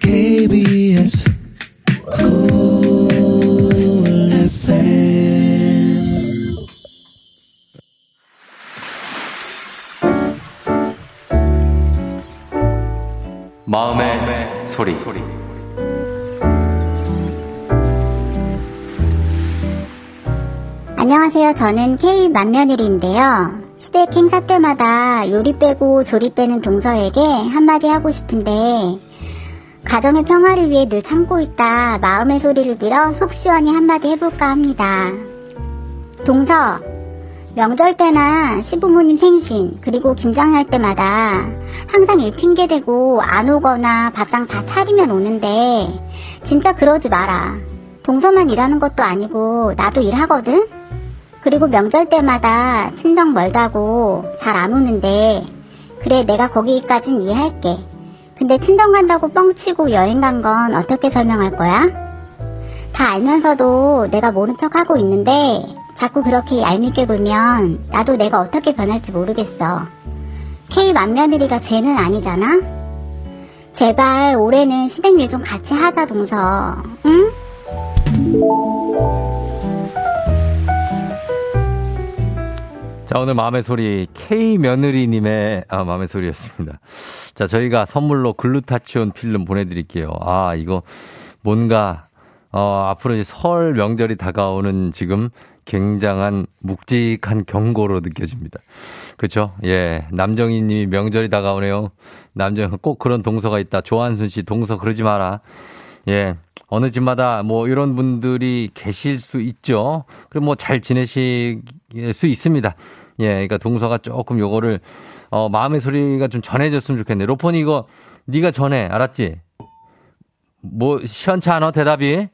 KBS 마음의 소리. 안녕하세요. 저는 맏며느리인데요. 시댁 행사 때마다 요리 빼고 조리 빼는 동서에게 한마디 하고 싶은데 가정의 평화를 위해 늘 참고 있다 마음의 소리를 빌어 속 시원히 한마디 해볼까 합니다. 동서, 명절 때나 시부모님 생신, 그리고 김장할 때마다 항상 일 핑계대고 안 오거나 밥상 다 차리면 오는데, 진짜 그러지 마라. 동서만 일하는 것도 아니고, 나도 일하거든? 그리고 명절 때마다 친정 멀다고 잘 안 오는데, 그래, 내가 거기까진 이해할게. 근데 친정 간다고 뻥치고 여행 간 건 어떻게 설명할 거야? 다 알면서도 내가 모른 척 하고 있는데 자꾸 그렇게 얄밉게 굴면 나도 내가 어떻게 변할지 모르겠어. K 맏며느리가 죄는 아니잖아? 제발 올해는 시댁일 좀 같이 하자 동서. 응? 자, 오늘 마음의 소리 K 며느리님의 아, 마음의 소리였습니다. 자, 저희가 선물로 글루타치온 필름 보내드릴게요. 아, 이거 뭔가 어, 앞으로 이제 설 명절이 다가오는 지금 굉장한 묵직한 경고로 느껴집니다. 그렇죠? 예, 남정희 님이 명절이 다가오네요. 남정희 꼭 그런 동서가 있다. 조한순 씨 동서 그러지 마라. 예. 어느 집마다 뭐 이런 분들이 계실 수 있죠. 그럼 뭐 잘 지내실 수 있습니다. 예. 그러니까 동서가 조금 요거를 어 마음의 소리가 좀 전해졌으면 좋겠네. 로폰이 이거 네가 전해. 알았지? 뭐 시원치 않아 대답이?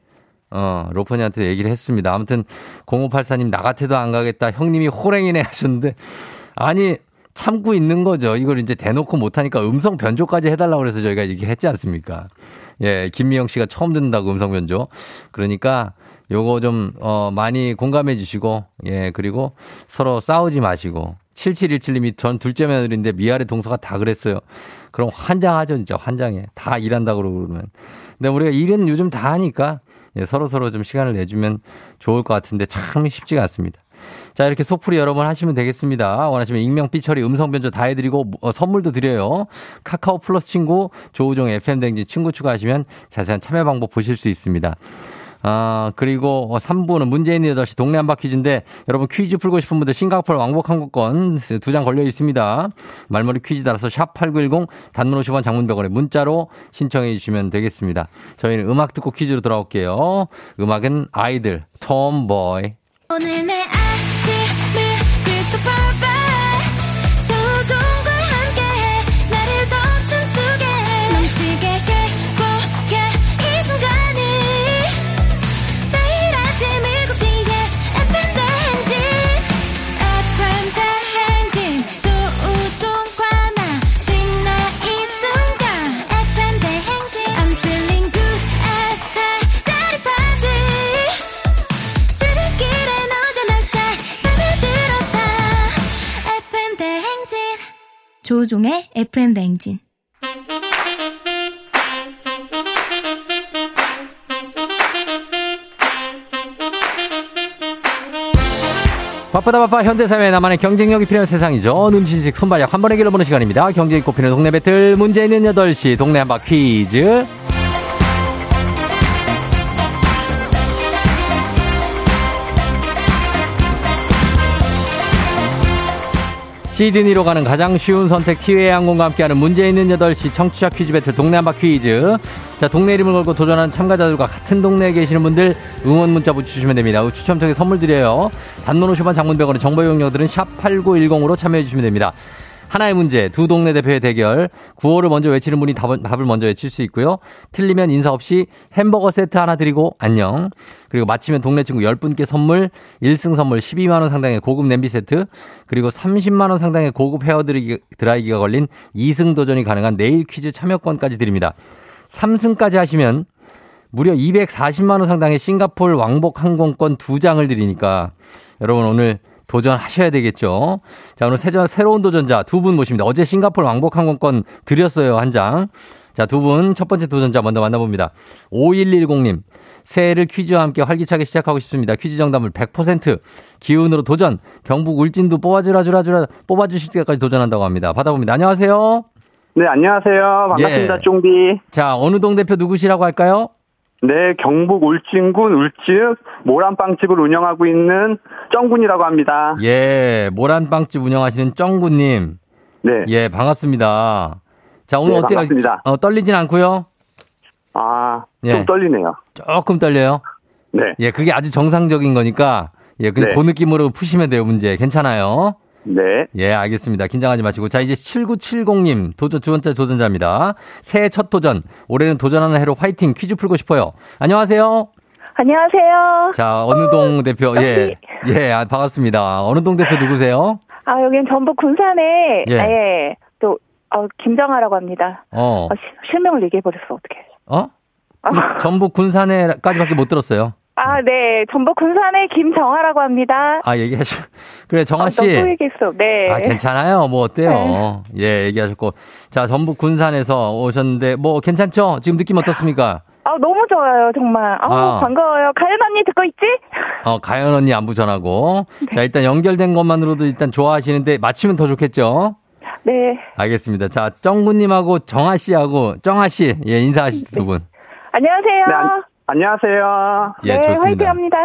어, 로폰이한테 얘기를 했습니다. 아무튼 0584님 나 같아도 안 가겠다. 형님이 호랭이네 하셨는데 아니 참고 있는 거죠. 이걸 이제 대놓고 못하니까 음성 변조까지 해달라고 그래서 저희가 얘기했지 않습니까? 예, 김미영 씨가 처음 듣는다고 음성 변조. 그러니까 요거 좀, 어, 많이 공감해 주시고, 예, 그리고 서로 싸우지 마시고. 7717님이 전 둘째 며느리인데 미아래 동서가 다 그랬어요. 그럼 환장하죠, 진짜 환장해. 다 일한다고 그러면. 근데 우리가 일은 요즘 다 하니까 예, 서로 서로 좀 시간을 내주면 좋을 것 같은데 참 쉽지가 않습니다. 자, 이렇게 속풀이 여러 번 하시면 되겠습니다. 원하시면 익명, 삐처리, 음성 변조 다 해드리고 어, 선물도 드려요. 카카오 플러스 친구, 조우종 FM댕진 친구 추가하시면 자세한 참여 방법 보실 수 있습니다. 아, 그리고 3부는 문재인 8시 동네 한바 퀴즈인데 여러분 퀴즈 풀고 싶은 분들 싱가포르 왕복 항공권 두 장 걸려 있습니다. 말머리 퀴즈 따라서 샵8910 단문 50원 장문 100원에 문자로 신청해 주시면 되겠습니다. 저희는 음악 듣고 퀴즈로 돌아올게요. 음악은 아이들, 톰보이. 오늘 내 조종의 FM 대행진 바쁘다 바빠 현대사회에 나만의 경쟁력이 필요한 세상이죠. 눈치식 순발력 한 번에 길러보는 시간입니다. 경쟁이 꼽히는 동네 배틀 문제 있는 8시 동네 한바 퀴즈. 시드니로 가는 가장 쉬운 선택 티웨이 항공과 함께하는 문제 있는 8시 청취자 퀴즈 배틀 동네 한바 퀴즈. 자, 동네 이름을 걸고 도전하는 참가자들과 같은 동네에 계시는 분들 응원 문자 붙여주시면 됩니다. 추첨 통해 선물 드려요. 50원 장문 100원의 정보 이용료들은 샵 8910으로 참여해 주시면 됩니다. 하나의 문제, 두 동네 대표의 대결. 구호를 먼저 외치는 분이 답을, 답을 먼저 외칠 수 있고요. 틀리면 인사 없이 햄버거 세트 하나 드리고 안녕. 그리고 마치면 동네 친구 10분께 선물, 1승 선물 12만원 상당의 고급 냄비 세트, 그리고 30만원 상당의 고급 헤어 드라이기가 걸린 2승 도전이 가능한 내일 퀴즈 참여권까지 드립니다. 3승까지 하시면 무려 240만원 상당의 싱가폴 왕복 항공권 2장을 드리니까 여러분 오늘 도전하셔야 되겠죠. 자, 오늘 새전, 새로운 도전자 두 분 모십니다. 어제 싱가포르 왕복 항공권 드렸어요, 한 장. 자, 두 분 첫 번째 도전자 먼저 만나봅니다. 5110님. 새해를 퀴즈와 함께 활기차게 시작하고 싶습니다. 퀴즈 정답을 100% 기운으로 도전. 경북 울진도 뽑아주라, 주라, 주라, 뽑아주실 때까지 도전한다고 합니다. 받아봅니다. 안녕하세요. 네, 안녕하세요. 반갑습니다, 예. 쫑디. 자, 어느 동 대표 누구시라고 할까요? 네, 경북 울진군 울진 모란빵집을 운영하고 있는 쩡군이라고 합니다. 예, 모란빵집 운영하시는 쩡구님. 네. 예, 반갑습니다. 자, 오늘 네, 어때요? 반갑습니다. 어, 떨리진 않고요. 아, 좀 예. 떨리네요. 조금 떨려요. 네. 예, 그게 아주 정상적인 거니까 예, 그, 네. 그 느낌으로 푸시면 돼요, 문제. 괜찮아요? 네. 예, 알겠습니다. 긴장하지 마시고. 자, 이제 7970님, 도전, 두 번째 도전자입니다. 새해 첫 도전. 올해는 도전하는 해로 화이팅 퀴즈 풀고 싶어요. 안녕하세요. 안녕하세요. 자, 어느 동 대표, 예. 예, 아, 반갑습니다. 어느 동 대표 누구세요? 아, 여긴 전북 군산에, 예. 예. 또, 어, 김정아라고 합니다. 어, 어, 시- 실명을 얘기해버렸어, 어떡해. 어? 군- 전북 군산에까지밖에 못 들었어요. 아, 네. 전북 군산의 김정아라고 합니다. 아, 얘기하시, 그래, 정아 어, 씨. 너또 얘기했어. 네. 아, 괜찮아요. 뭐 어때요? 예, 얘기하셨고. 자, 전북 군산에서 오셨는데 뭐 괜찮죠? 지금 느낌 어떻습니까? 아, 너무 좋아요, 정말. 아, 아. 반가워요. 가연 언니 듣고 있지? 어, 가연 언니 안부 전하고. 네. 자, 일단 연결된 것만으로도 일단 좋아하시는데 맞히면 더 좋겠죠? 네. 알겠습니다. 자, 정구 님하고 정아 씨하고 정아 씨, 예, 인사하시죠, 두 분. 안녕하세요. 네, 안, 안녕하세요. 예, 네, 좋습니다. 화이팅 합니다.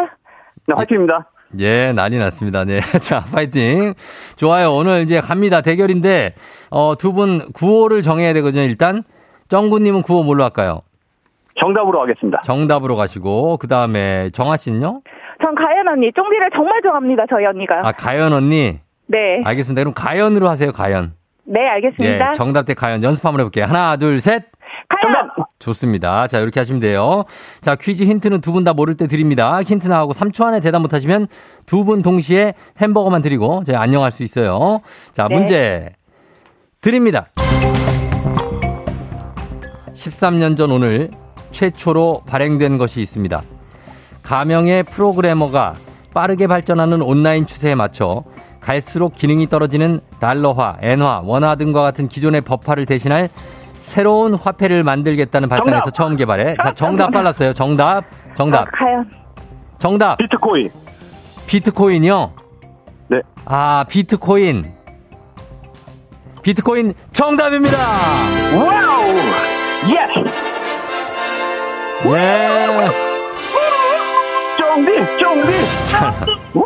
네, 화이팅입니다. 예, 난리 났습니다. 네. *laughs* 자, 파이팅. 좋아요. 오늘 이제 갑니다. 대결인데, 어, 두 분 구호를 정해야 되거든요, 일단. 정구님은 구호 뭘로 할까요? 정답으로 하겠습니다. 정답으로 가시고, 그 다음에 정아 씨는요? 전 가연 언니, 쫑디를 정말 좋아합니다, 저희 언니가. 아, 가연 언니. 네. 알겠습니다. 그럼 가연으로 하세요, 가연. 네, 알겠습니다. 예, 정답 대 가연 연습 한번 해볼게요. 하나, 둘, 셋. 가연! 좋습니다. 자, 이렇게 하시면 돼요. 자, 퀴즈 힌트는 두 분 다 모를 때 드립니다. 힌트 나하고 3초 안에 대답 못 하시면 두 분 동시에 햄버거만 드리고 저희 안녕할 수 있어요. 자, 네. 문제 드립니다. 13년 전 오늘 최초로 발행된 것이 있습니다. 가명의 프로그래머가 빠르게 발전하는 온라인 추세에 맞춰 갈수록 기능이 떨어지는 달러화, 엔화, 원화 등과 같은 기존의 법화를 대신할 새로운 화폐를 만들겠다는 발상에서 정답! 처음 개발해. 자, 정답 빨랐어요. 정답. 아, 정답. 가연. 정답. 비트코인. 비트코인이요? 네. 아, 비트코인. 비트코인 정답입니다. Wow! Yes! 예. 쫑디! 쫑디! 우!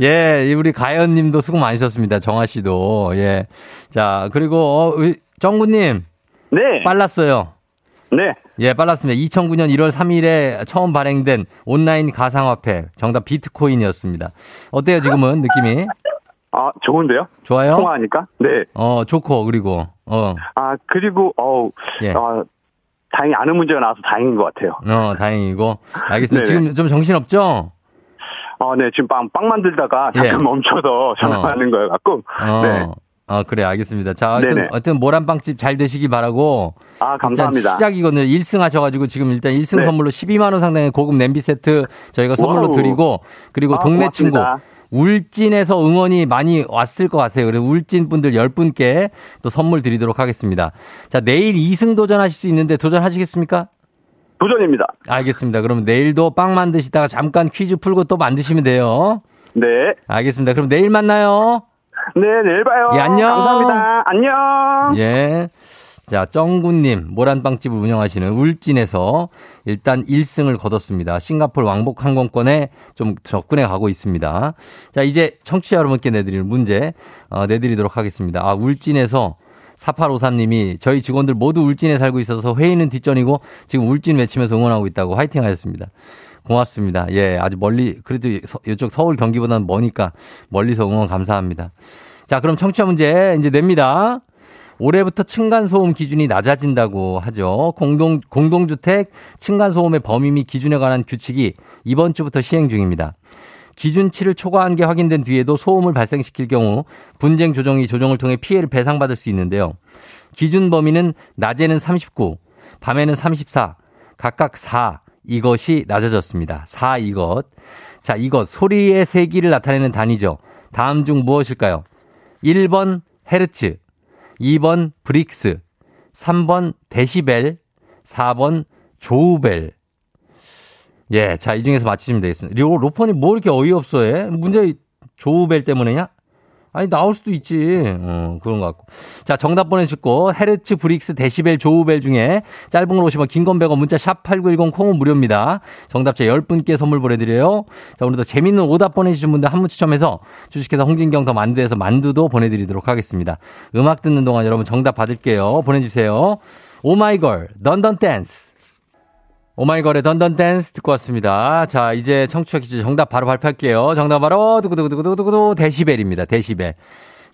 예, 우리 가연 님도 수고 많으셨습니다. 정아 씨도. 예. 자, 그리고, 어, 우리 정구 님, 네. 빨랐어요. 네. 예, 빨랐습니다. 2009년 1월 3일에 처음 발행된 온라인 가상화폐. 정답 비트코인이었습니다. 어때요, 지금은 느낌이? 아, 좋은데요? 좋아요? 통화하니까? 네. 어, 좋고, 그리고, 어, 아, 그리고, 어우, 예. 아, 다행히 아는 문제가 나와서 다행인 것 같아요. 어, 다행이고. 알겠습니다. 네네. 지금 좀 정신 없죠? 어, 네, 지금 빵, 빵 만들다가 잠깐 예. 멈춰서 전화하는 거여 갖고. 어. 네. 어, 그래, 알겠습니다. 자, 하여튼, 네네. 하여튼, 모란빵집 잘 되시기 바라고. 아, 감사합니다. 시작이거든요. 1승 하셔가지고 지금 일단 1승 네. 선물로 12만원 상당의 고급 냄비 세트 저희가 선물로 wow. 드리고, 그리고 아, 동네 친구. 고맙습니다. 울진에서 응원이 많이 왔을 것 같아요. 그래서 울진 분들 10분께 또 선물 드리도록 하겠습니다. 자, 내일 2승 도전하실 수 있는데 도전하시겠습니까? 도전입니다. 알겠습니다. 그럼 내일도 빵 만드시다가 잠깐 퀴즈 풀고 또 만드시면 돼요. 네. 알겠습니다. 그럼 내일 만나요. 네, 내일 봐요. 예, 안녕. 감사합니다. 안녕. 예. 자, 정구님, 모란빵집을 운영하시는 울진에서 일단 1승을 거뒀습니다. 싱가폴 왕복 항공권에 좀 접근해 가고 있습니다. 자, 이제 청취자 여러분께 내드리는 문제, 어, 내드리도록 하겠습니다. 아, 울진에서 4853님이 저희 직원들 모두 울진에 살고 있어서 회의는 뒷전이고 지금 울진 외치면서 응원하고 있다고 화이팅 하셨습니다. 고맙습니다. 예, 아주 멀리, 그래도 서- 이쪽 서울 경기보다는 머니까 멀리서 응원 감사합니다. 자, 그럼 청취자 문제 이제 냅니다. 올해부터 층간소음 기준이 낮아진다고 하죠. 공동, 공동주택 층간소음의 범위 및 기준에 관한 규칙이 이번 주부터 시행 중입니다. 기준치를 초과한 게 확인된 뒤에도 소음을 발생시킬 경우 분쟁 조정이 조정을 통해 피해를 배상받을 수 있는데요. 기준 범위는 낮에는 39, 밤에는 34, 각각 4 이것이 낮아졌습니다. 4 이것. 자, 이것 소리의 세기를 나타내는 단위죠. 다음 중 무엇일까요? 1번 헤르츠, 2번 브릭스, 3번 데시벨, 4번 조우벨. 예, 자, 이 중에서 맞히시면 되겠습니다. 로, 로퍼니 뭐 이렇게 어이없어 해? 문제 조우벨 때문에냐? 아니, 나올 수도 있지. 어, 그런 것 같고. 자, 정답 보내주시고, 헤르츠, 브릭스, 데시벨, 조우벨 중에 짧은 건 50원 긴 건 100원, 문자 샵 8910 콩은 무료입니다. 정답자 10분께 선물 보내드려요. 자, 오늘도 재밌는 오답 보내주신 분들 한 분 추첨해서 주식회사 홍진경 더 만두에서 만두도 보내드리도록 하겠습니다. 음악 듣는 동안 여러분 정답 받을게요. 보내주세요. 오마이걸, 던던 댄스. 오마이걸의 던던 댄스 듣고 왔습니다. 자, 이제 청취자 퀴즈 정답 바로 발표할게요. 정답 바로 두구두구두구두구두구 데시벨입니다. 데시벨.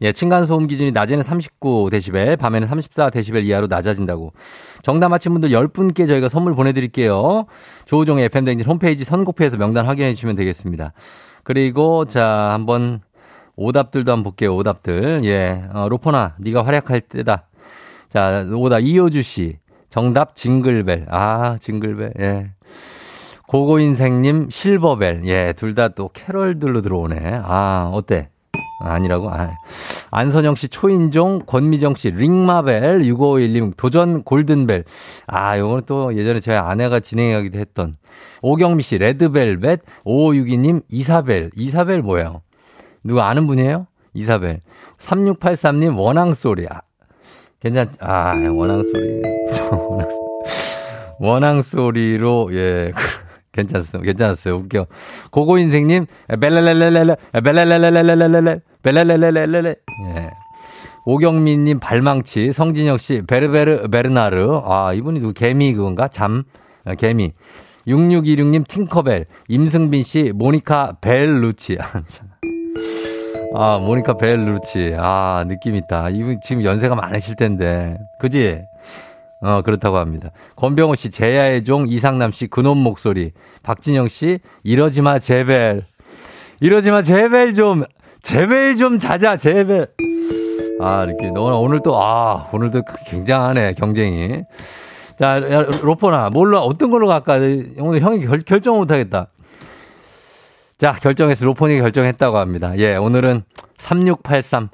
예, 층간소음 기준이 낮에는 39 데시벨, 밤에는 34 데시벨 이하로 낮아진다고. 정답 맞힌 분들 10분께 저희가 선물 보내드릴게요. 조우종의 FM댕진 홈페이지 선곡표에서 명단 확인해 주시면 되겠습니다. 그리고 자, 한번 오답들도 한번 볼게요. 오답들. 예, 어, 로퍼나 네가 활약할 때다. 자, 오답 이효주 씨. 정답 징글벨. 아, 징글벨. 예. 고고인생님 실버벨. 예, 둘 다 또 캐럴들로 들어오네. 아, 어때? 아니라고? 아. 안선영 씨 초인종, 권미정 씨 링마벨, 6551님 도전 골든벨. 아, 요거는 또 예전에 제 아내가 진행하기도 했던. 오경미 씨 레드벨벳, 5562님 이사벨. 이사벨 뭐예요? 누구 아는 분이에요? 이사벨. 3683님 원앙 소리. 아, 괜찮, 아, 원앙 소리. 원앙, *laughs* 원앙 소리로, 예. *laughs* 괜찮았어요. 괜찮았어요. 웃겨. 고고 인생님, 벨레레레레레, 벨레레레레레레레, 벨레레레레레레. 예. 오경민님 발망치, 성진혁 씨, 베르베르 베르나르. 아, 이분이 누구 개미 그건가? 잠, 아, 개미. 6626님 팅커벨, 임승빈 씨, 모니카 벨루치. *laughs* 아, 모니카 벨루치. 아, 느낌 있다. 이분 지금 연세가 많으실 텐데. 그지? 어, 그렇다고 합니다. 권병호 씨, 제야의 종, 이상남 씨, 근원 목소리. 박진영 씨, 이러지 마, 제벨. 이러지 마, 제벨 좀. 제벨 좀 자자, 제벨. 아, 이렇게. 너 오늘 또, 아, 오늘도 굉장하네, 경쟁이. 자, 야, 로퍼나, 뭘로, 어떤 걸로 갈까? 오늘 형이 결, 결정 못 하겠다. 자, 결정해서 로폰이 결정했다고 합니다. 예, 오늘은 3683.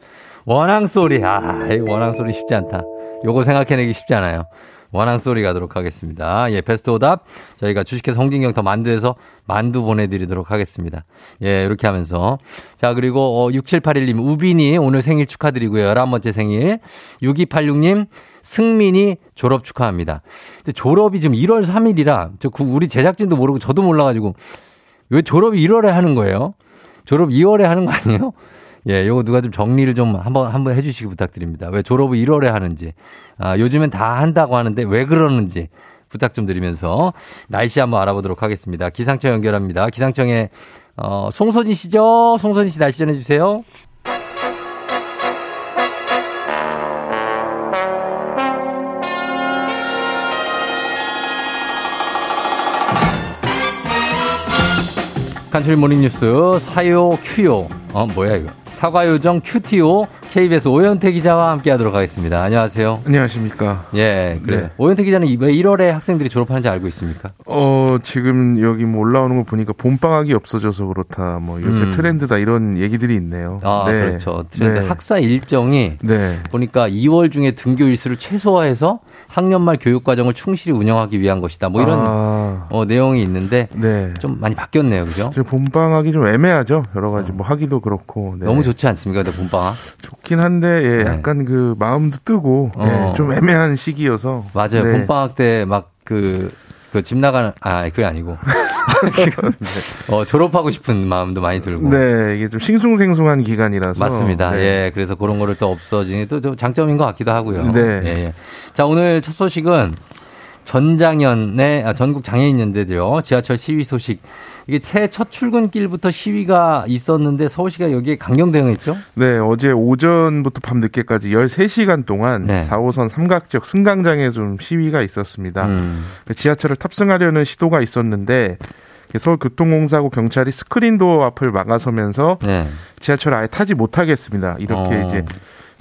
원앙 소리. 아, 이 원앙 소리 쉽지 않다. 요거 생각해내기 쉽지 않아요. 원앙 소리 가도록 하겠습니다. 예, 베스트 오답. 저희가 주식회사 홍진경 더 만두에서 만두 보내드리도록 하겠습니다. 예, 이렇게 하면서. 자, 그리고, 어, 6781님, 우빈이 오늘 생일 축하드리고요. 11번째 생일. 6286님, 승민이 졸업 축하합니다. 근데 졸업이 지금 1월 3일이라, 저, 우리 제작진도 모르고 저도 몰라가지고, 왜 졸업이 1월에 하는 거예요? 졸업 2월에 하는 거 아니에요? 예, 요거 누가 좀 정리를 좀 한번, 한번 해주시기 부탁드립니다. 왜 졸업을 1월에 하는지. 아, 요즘엔 다 한다고 하는데 왜 그러는지 부탁 좀 드리면서 날씨 한번 알아보도록 하겠습니다. 기상청 연결합니다. 기상청에, 어, 송소진 씨죠? 송소진 씨 날씨 전해주세요. 간추린 모닝뉴스 사요 큐요. 어, 뭐야 이거. 사과요정 큐티오 KBS 오현태 기자와 함께 하도록 하겠습니다. 안녕하세요. 안녕하십니까. 예, 그래. 네. 오현태 기자는 왜 1월에 학생들이 졸업하는지 알고 있습니까? 어, 지금 여기 뭐 올라오는 거 보니까 봄방학이 없어져서 그렇다. 뭐 요새 음. 트렌드다 이런 얘기들이 있네요. 아, 네. 그렇죠. 트렌드 네. 학사 일정이 네. 보니까 2월 중에 등교 일수를 최소화해서 학년 말 교육 과정을 충실히 운영하기 위한 것이다. 뭐 이런 아, 어, 내용이 있는데 네. 좀 많이 바뀌었네요. 그죠? 봄방학이 좀 애매하죠. 여러 가지 뭐 하기도 그렇고. 네. 너무 좋지 않습니까? 근데 봄방학. 좋긴 한데 예, 네. 약간 그 마음도 뜨고 어. 예, 좀 애매한 시기여서. 맞아요. 네. 봄방학 때 막 그, 그 집 나가는, 아, 그게 아니고. *laughs* *laughs* 어, 졸업하고 싶은 마음도 많이 들고. 네, 이게 좀 싱숭생숭한 기간이라서. 맞습니다. 네. 예, 그래서 그런 거를 또 없어지니 또 좀 장점인 것 같기도 하고요. 네. 예, 예. 자, 오늘 첫 소식은 전장연의, 아, 전국 장애인연대죠. 지하철 시위 소식. 이게 새해 첫 출근길부터 시위가 있었는데 서울시가 여기에 강경 대응했죠? 네, 어제 오전부터 밤 늦게까지 13시간 동안 네. 4호선 삼각지역 승강장에 좀 시위가 있었습니다. 음. 지하철을 탑승하려는 시도가 있었는데 서울교통공사하고 경찰이 스크린도어 앞을 막아서면서 네. 지하철을 아예 타지 못하겠습니다. 이렇게 어. 이제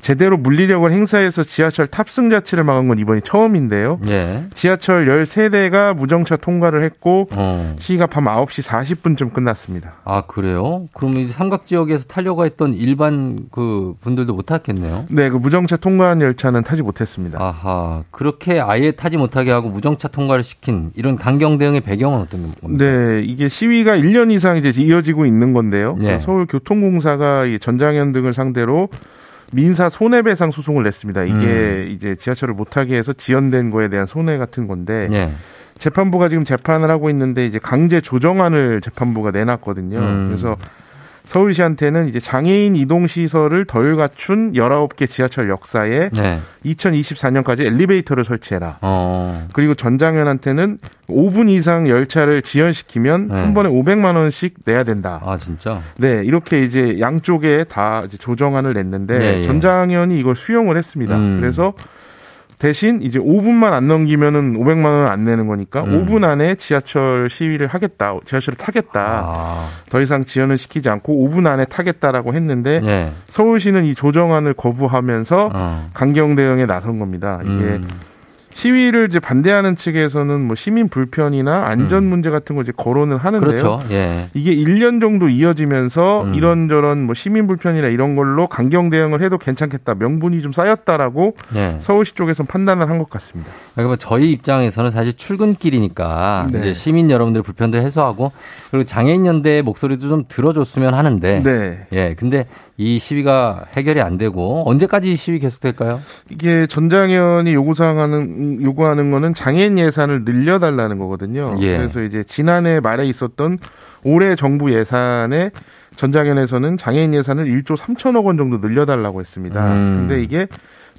제대로 물리력을 행사해서 지하철 탑승 자체를 막은 건 이번이 처음인데요. 예. 지하철 13대가 무정차 통과를 했고 어. 시위가 밤 9시 40분쯤 끝났습니다. 아, 그래요? 그러면 이제 삼각 지역에서 타려고 했던 일반 그 분들도 못 탔겠네요? 네, 그 무정차 통과한 열차는 타지 못했습니다. 아하. 그렇게 아예 타지 못하게 하고 무정차 통과를 시킨 이런 강경 대응의 배경은 어떤 겁니까? 네, 이게 시위가 1년 이상 이제 이어지고 있는 건데요. 예. 서울 교통공사가 이 전장현 등을 상대로 민사 손해배상 소송을 냈습니다. 이게 음. 이제 지하철을 못하게 해서 지연된 거에 대한 손해 같은 건데 예. 재판부가 지금 재판을 하고 있는데 이제 강제 조정안을 재판부가 내놨거든요. 음. 그래서 서울시한테는 이제 장애인 이동 시설을 덜 갖춘 19개 지하철 역사에 네. 2024년까지 엘리베이터를 설치해라. 어. 그리고 전장현한테는 5분 이상 열차를 지연시키면 네. 한 번에 500만 원씩 내야 된다. 아, 진짜? 네, 이렇게 이제 양쪽에 다 이제 조정안을 냈는데 예, 예. 전장현이 이걸 수용을 했습니다. 음. 그래서 대신 이제 5분만 안 넘기면은 500만 원을 안 내는 거니까 음. 5분 안에 지하철 시위를 하겠다. 지하철을 타겠다. 아. 더 이상 지연을 시키지 않고 5분 안에 타겠다라고 했는데 예. 서울시는 이 조정안을 거부하면서 어. 강경 대응에 나선 겁니다. 이게 음. 시위를 이제 반대하는 측에서는 뭐 시민 불편이나 안전 문제 같은 거 이제 거론을 하는데요. 음. 그렇죠. 예. 이게 1년 정도 이어지면서 음. 이런저런 뭐 시민 불편이나 이런 걸로 강경 대응을 해도 괜찮겠다. 명분이 좀 쌓였다라고 예. 서울시 쪽에선 판단을 한 것 같습니다. 그러니까 뭐 저희 입장에서는 사실 출근길이니까 네. 이제 시민 여러분들 불편도 해소하고 그리고 장애인 연대의 목소리도 좀 들어줬으면 하는데 네. 예. 근데 이 시위가 해결이 안 되고 언제까지 이 시위 계속될까요? 이게 전장현이 요구사항하는 요구하는 거는 장애인 예산을 늘려달라는 거거든요. 예. 그래서 이제 지난해 말에 있었던 올해 정부 예산에 전장현에서는 장애인 예산을 1조 3천억 원 정도 늘려달라고 했습니다. 음. 근데 이게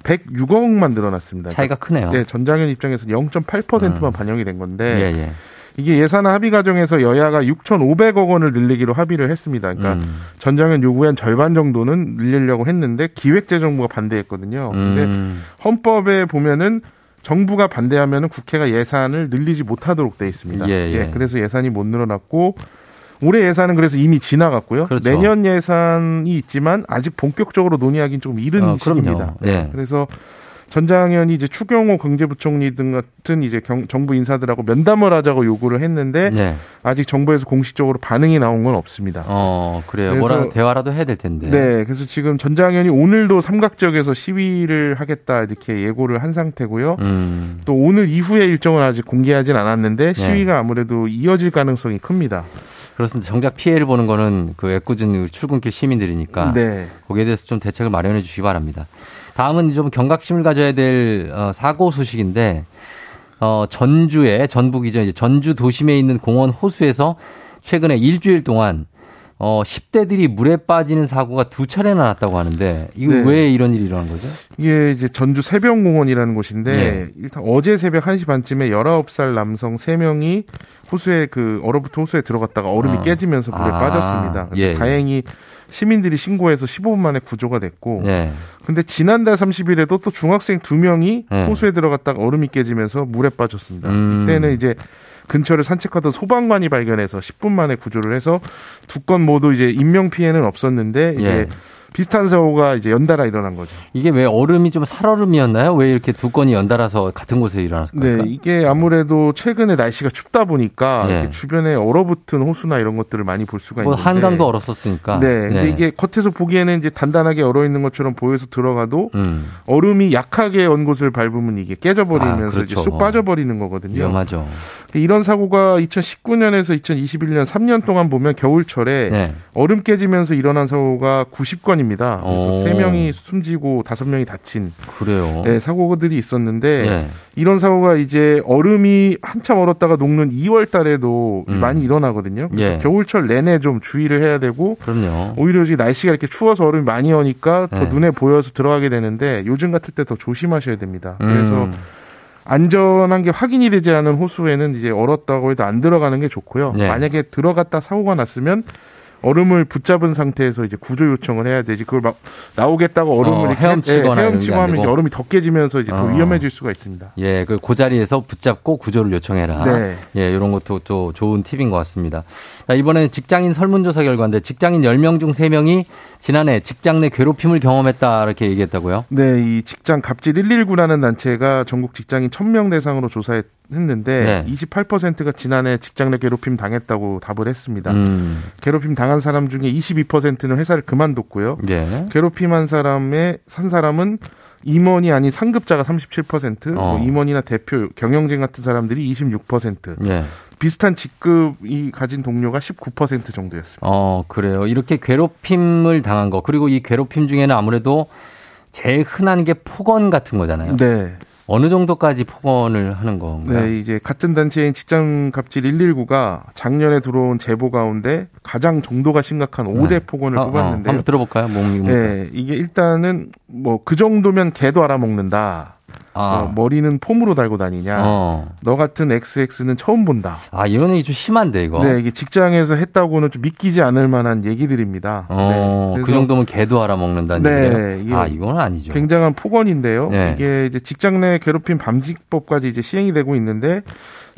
106억만 늘어났습니다. 차이가 크네요. 네, 전장현 입장에서는 0.8%만 음. 반영이 된 건데 예, 예. 이게 예산 합의 과정에서 여야가 6,500억 원을 늘리기로 합의를 했습니다. 그러니까 음. 전장현 요구의 한 절반 정도는 늘리려고 했는데 기획재정부가 반대했거든요. 근데 음. 헌법에 보면은 정부가 반대하면은 국회가 예산을 늘리지 못하도록 돼 있습니다. 예, 예. 그래서 예산이 못 늘어났고 올해 예산은 그래서 이미 지나갔고요. 그렇죠. 내년 예산이 있지만 아직 본격적으로 논의하기는 좀 이른 어. 시기입니다. 예. 그래서 전장현이 이제 추경호 경제부총리 등 같은 이제 경- 정부 인사들하고 면담을 하자고 요구를 했는데 예. 아직 정부에서 공식적으로 반응이 나온 건 없습니다. 어, 그래요. 뭐라 대화라도 해야 될 텐데. 네, 그래서 지금 전장현이 오늘도 삼각 지역에서 시위를 하겠다 이렇게 예고를 한 상태고요. 음. 또 오늘 이후의 일정은 아직 공개하진 않았는데 네. 시위가 아무래도 이어질 가능성이 큽니다. 그렇습니다. 정작 피해를 보는 거는 그 애꿎은 출근길 시민들이니까 네. 거기에 대해서 좀 대책을 마련해 주시기 바랍니다. 다음은 좀 경각심을 가져야 될 어, 사고 소식인데 어, 전주에 전북이죠. 이제 전주 도심에 있는 공원 호수에서 최근에 일주일 동안 어, 10대들이 물에 빠지는 사고가 두 차례나 났다고 하는데 이거 네. 왜 이런 일이 일어난 거죠? 이게 이제 전주 새벽공원이라는 곳인데 예. 일단 어제 새벽 1시 반쯤에 19살 남성 3명이 호수에 그 얼어붙은 호수에 들어갔다가 얼음이 어. 깨지면서 물에 아. 빠졌습니다. 예, 예. 다행히 시민들이 신고해서 15분 만에 구조가 됐고 네. 근데 지난달 30일에도 또 중학생 2명이 네. 호수에 들어갔다가 얼음이 깨지면서 물에 빠졌습니다. 음. 이때는 이제 근처를 산책하던 소방관이 발견해서 10분 만에 구조를 해서 두 건 모두 이제 인명 피해는 없었는데 이제 예. 비슷한 사고가 이제 연달아 일어난 거죠. 이게 왜 얼음이 좀 살얼음이었나요? 왜 이렇게 두 건이 연달아서 같은 곳에 일어났을까요? 네, 이게 아무래도 최근에 날씨가 춥다 보니까 예. 이렇게 주변에 얼어붙은 호수나 이런 것들을 많이 볼 수가 뭐 있는데 한강도 얼었었으니까. 네, 근데 이게 겉에서 보기에는 이제 단단하게 얼어 있는 것처럼 보여서 들어가도 음, 얼음이 약하게 언 곳을 밟으면 이게 깨져버리면서 아, 그렇죠. 이제 쑥 빠져버리는 거거든요. 위험하죠. 이런 사고가 2019년에서 2021년 3년 동안 보면 겨울철에 네. 얼음 깨지면서 일어난 사고가 90건 입니다. 오. 그래서 3명이 숨지고 5명이 다친 그래요. 네, 사고들이 있었는데 네. 이런 사고가 이제 얼음이 한참 얼었다가 녹는 2월 달에도 음. 많이 일어나거든요. 그래서 예. 겨울철 내내 좀 주의를 해야 되고 그럼요. 오히려 이제 날씨가 이렇게 추워서 얼음이 많이 오니까 더 네. 눈에 보여서 들어가게 되는데 요즘 같을 때 더 조심하셔야 됩니다. 그래서 음, 안전한 게 확인이 되지 않은 호수에는 이제 얼었다고 해도 안 들어가는 게 좋고요. 네. 만약에 들어갔다 사고가 났으면 얼음을 붙잡은 상태에서 이제 구조 요청을 해야 되지. 그걸 막 나오겠다고 얼음을 어, 헤엄치거나 예, 이런 게 헤엄치고 안 하면 이제. 얼음이 더 깨지면서 이제 더 어. 위험해질 수가 있습니다. 예, 그, 그 자리에서 붙잡고 구조를 요청해라. 네. 예, 이런 것도 또 좋은 팁인 것 같습니다. 자, 이번에는 직장인 설문조사 결과인데 직장인 10명 중 3명이 지난해 직장 내 괴롭힘을 경험했다 이렇게 얘기했다고요? 네, 이 직장 갑질 119라는 단체가 전국 직장인 1000명 대상으로 조사했는데 네. 28%가 지난해 직장 내 괴롭힘 당했다고 답을 했습니다. 음, 괴롭힘 당한 사람 중에 22%는 회사를 그만뒀고요. 예. 괴롭힘한 사람의 산 사람은 임원이 아닌 상급자가 37%, 어. 뭐 임원이나 대표, 경영진 같은 사람들이 26%, 예. 비슷한 직급이 가진 동료가 19% 정도였습니다. 어, 그래요. 이렇게 괴롭힘을 당한 거. 그리고 이 괴롭힘 중에는 아무래도 제일 흔한 게 폭언 같은 거잖아요. 네. 어느 정도까지 폭언을 하는 건가요? 네, 이제 같은 단체인 직장 갑질 119가 작년에 들어온 제보 가운데 가장 정도가 심각한 5대 폭언을 어, 어, 뽑았는데요. 한번 들어볼까요? 몸이 뭐. 네, 이게 일단은 뭐 그 정도면 개도 알아먹는다. 아, 어, 머리는 폼으로 달고 다니냐. 어. 너 같은 XX는 처음 본다. 아, 이런 얘기 좀 심한데, 이거. 네, 이게 직장에서 했다고는 좀 믿기지 않을 만한 얘기들입니다. 어, 네, 그 정도면 개도 알아먹는다는 네, 얘기예요? 이게 아, 이건 아니죠. 굉장한 폭언인데요. 네. 이게 이제 직장 내 괴롭힘 방지법까지 이제 시행이 되고 있는데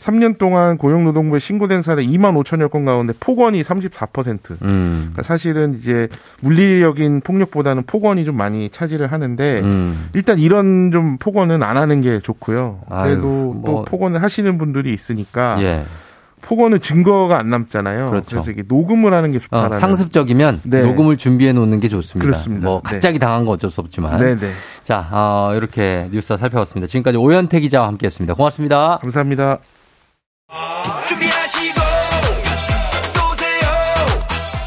3년 동안 고용노동부에 신고된 사례 2만 5천여 건 가운데 폭언이 34%. 음. 그러니까 사실은 이제 물리적인 폭력보다는 폭언이 좀 많이 차지를 하는데 음. 일단 이런 좀 폭언은 안 하는 게 좋고요. 아유, 그래도 뭐. 또 폭언을 하시는 분들이 있으니까 예. 폭언은 증거가 안 남잖아요. 그렇죠. 래서 이게 녹음을 하는 게 어, 좋다라는. 상습적이면 네. 녹음을 준비해 놓는 게 좋습니다. 그렇습니다. 뭐 네. 갑자기 당한 건 어쩔 수 없지만. 네네. 자, 어, 이렇게 뉴스 살펴봤습니다. 지금까지 오현태 기자와 함께했습니다. 고맙습니다. 감사합니다.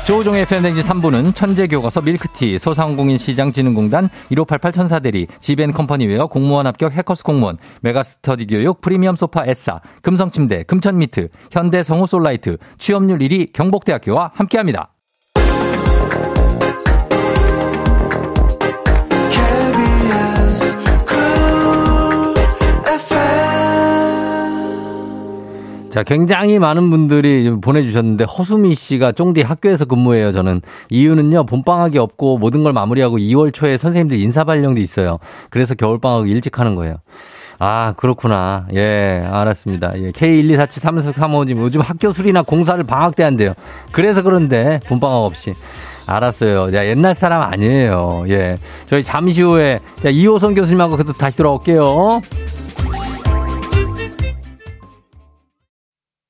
조우종의 팬데믹 3부는 천재교과서 밀크티, 소상공인 시장진흥공단, 1588 천사대리, 지벤컴퍼니웨어, 공무원 합격 해커스 공무원, 메가스터디 교육, 프리미엄 소파 에싸, 금성침대, 금천미트, 현대 성우솔라이트, 취업률 1위 경복대학교와 함께합니다. 자, 굉장히 많은 분들이 좀 보내주셨는데 허수미 씨가 쫑디 학교에서 근무해요. 저는 이유는요 봄방학이 없고 모든 걸 마무리하고 2월 초에 선생님들 인사 발령도 있어요. 그래서 겨울 방학 일찍 하는 거예요. 아 그렇구나. 예 알았습니다. 예, K1247335님 요즘 학교 수리나 공사를 방학 때 한대요. 그래서 그런데 봄방학 없이. 알았어요. 야, 옛날 사람 아니에요. 예. 저희 잠시 후에 자, 이호선 교수님하고 그래도 다시 돌아올게요.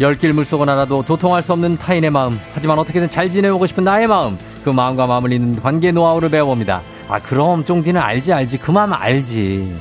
열길 물속은 알아도 도통할 수 없는 타인의 마음. 하지만 어떻게든 잘 지내보고 싶은 나의 마음. 그 마음과 마음을 잇는 관계 노하우를 배워봅니다. 아, 그럼 쫑디는 알지, 알지. 그 마음 알지.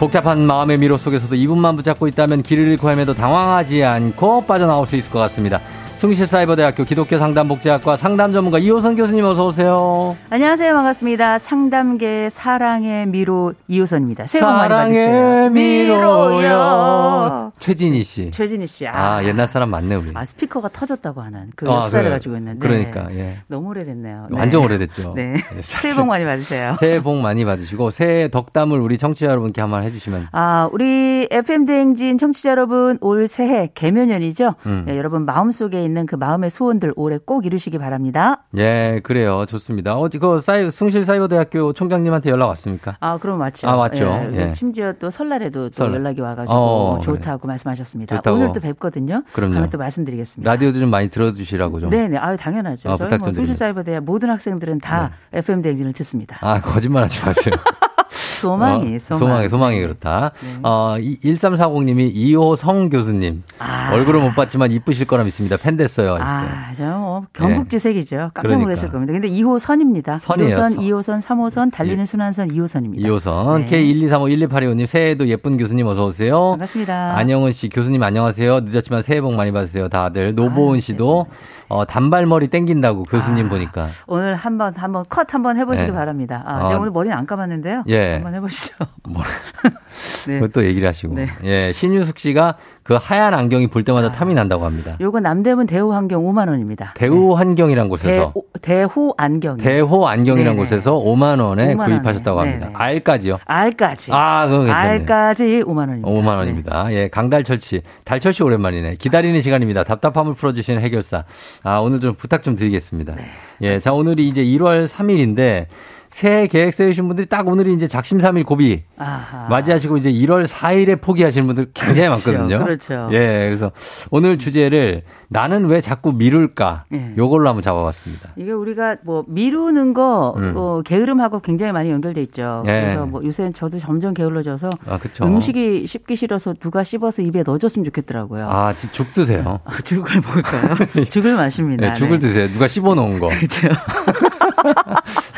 복잡한 마음의 미로 속에서도 이분만 붙잡고 있다면 길을 잃고 헤매도 당황하지 않고 빠져나올 수 있을 것 같습니다. 숭실사이버대학교 기독교 상담복지학과 상담 전문가 이호선 교수님 어서 오세요. 안녕하세요. 반갑습니다. 상담계 사랑의 미로 이호선입니다. 새해 복 많이 받으세요. 사랑의 미로요. 최진희 씨. 최진희 씨. 아, 옛날 사람 맞네 우리. 아, 스피커가 터졌다고 하는 그 아, 역사를 그래요. 가지고 있는데. 그러니까 예. 너무 오래됐네요. 네. 완전 오래됐죠. 네. 예, *laughs* 새해 복 많이 받으세요. 새해 복 많이 받으시고 새해 덕담을 우리 청취자 여러분께 한번 해주시면. 아, 우리 FM 대행진 청취자 여러분 올 새해 개면연이죠. 음. 예, 여러분 마음 속에 있는 그 마음의 소원들 올해 꼭 이루시기 바랍니다. 예, 그래요. 좋습니다. 어디 그 사이 숭실 사이버대학교 총장님한테 연락 왔습니까? 아, 그럼 맞죠. 아, 맞죠. 예, 예. 심지어 또 설날에도 또 설날. 연락이 와가지고 어, 좋다고 말씀하셨습니다. 좋다고. 오늘 또 뵙거든요. 그럼요. 다음에 또 말씀드리겠습니다. 라디오도 좀 많이 들어주시라고 좀. 네네, 아유 당연하죠. 어, 저희 뭐좀 드리면서. 숭실 사이버대학 모든 학생들은 다 FM 대행진을 듣습니다. 아, 거짓말 하지 마세요. *laughs* 소망이, 어, 소망. 소망이, 소망이 그렇다. 네. 어, 1340님이 이호성 교수님. 아. 얼굴은 못 봤지만 이쁘실 거라 믿습니다. 팬 됐어요. 아, 저뭐 경국지색이죠. 깜짝 그러니까. 놀랐을 겁니다. 근데 2호선입니다. 선이에요, 1호선, 선. 2호선, 3호선, 달리는 순환선 2호선입니다. 이호선. 네. K123511825님, 새해에도 예쁜 교수님 어서 오세요. 반갑습니다. 안영은 씨, 교수님 안녕하세요. 늦었지만 새해 복 많이 받으세요. 다들. 노보은 아유, 씨도, 어, 단발머리 땡긴다고 교수님 아. 보니까. 오늘 한번 한번 컷 한번 해보시기 네. 바랍니다. 아, 아. 제가 오늘 머리는 안 감았는데요. 예. 한번 해보시죠. 뭐, *laughs* 네. 그것도 얘기를 하시고. 네. 예, 신유숙 씨가 그 하얀 안경이 볼 때마다 아. 탐이 난다고 합니다. 요거 남대문 대우 환경 5만 원입니다. 대우 환경이란 곳에서 네. 대, 호 안경. 대호 안경이라는 네네. 곳에서 5만 원에 5만 원에. 구입하셨다고 합니다. 네네. 알까지요? 알까지. 아, 그건 괜찮네. 알까지 5만 원입니다. 5만 원입니다. 예, 강달철 씨. 달철 씨 오랜만이네. 기다리는 시간입니다. 답답함을 풀어주시는 해결사. 아, 오늘 좀 부탁 좀 드리겠습니다. 네. 예, 자, 오늘이 이제 1월 3일인데 새해 계획 세우신 분들이 딱 오늘이 이제 작심삼일 고비 아하. 맞이하시고 이제 1월 4일에 포기하시는 분들 굉장히 그렇죠, 많거든요. 그렇죠. 예, 그래서 오늘 주제를 나는 왜 자꾸 미룰까? 예. 요걸로 한번 잡아봤습니다. 이게 우리가 뭐 미루는 거 음. 어, 게으름하고 굉장히 많이 연결돼 있죠. 예. 그래서 뭐 요새는 저도 점점 게을러져서 아. 음식이 씹기 싫어서 누가 씹어서 입에 넣어줬으면 좋겠더라고요. 아, 지- 죽 드세요. *laughs* 아, 죽을 먹을까요? *laughs* 죽을 마십니다. 네, 죽을 네. 드세요. 누가 씹어 놓은 거. *laughs* 그렇죠.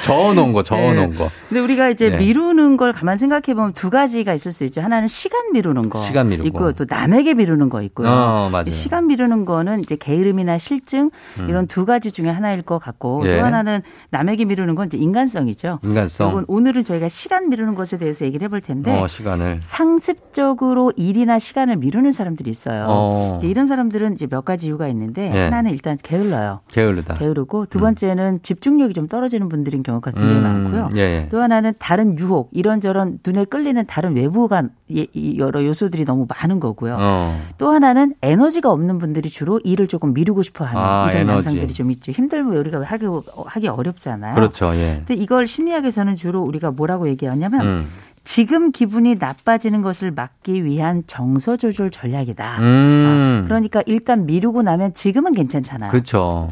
저어 놓은 거, 저어 놓은 네. 거. 근데 우리가 이제 네. 미루는 걸 가만 생각해 보면 두 가지가 있을 수 있죠. 하나는 시간 미루는 거 시간 미루고. 있고 또 남에게 미루는 거 있고요. 어, 맞아요. 시간 미루는 거는 이제 게으름이나 실증 이런 두 가지 중에 하나일 것 같고 음. 예. 또 하나는 남에게 미루는 건 이제 인간성이죠. 인간성. 이건 오늘은 저희가 시간 미루는 것에 대해서 얘기를 해볼 텐데 어, 시간을. 상습적으로 일이나 시간을 미루는 사람들이 있어요. 어. 이런 사람들은 이제 몇 가지 이유가 있는데 예. 하나는 일단 게을러요. 게으르다. 게으르고 두 번째는 집중력이 좀 떨어지는 분들인 경우가 굉장히 음, 많고요. 예, 예. 또 하나는 다른 유혹, 이런저런 눈에 끌리는 다른 외부가 예- 이 여러 요소들이 너무 많은 거고요. 어. 또 하나는 에너지가 없는 분들이 주로 일을 조금 미루고 싶어 하는 아, 이런 에너지. 양상들이 좀 있죠. 힘들면 우리가 하기, 하기 어렵잖아요. 그렇죠, 예. 근데 이걸 심리학에서는 주로 우리가 뭐라고 얘기하냐면 음. 지금 기분이 나빠지는 것을 막기 위한 정서 조절 전략이다. 음. 아, 그러니까 일단 미루고 나면 지금은 괜찮잖아요. 그렇죠.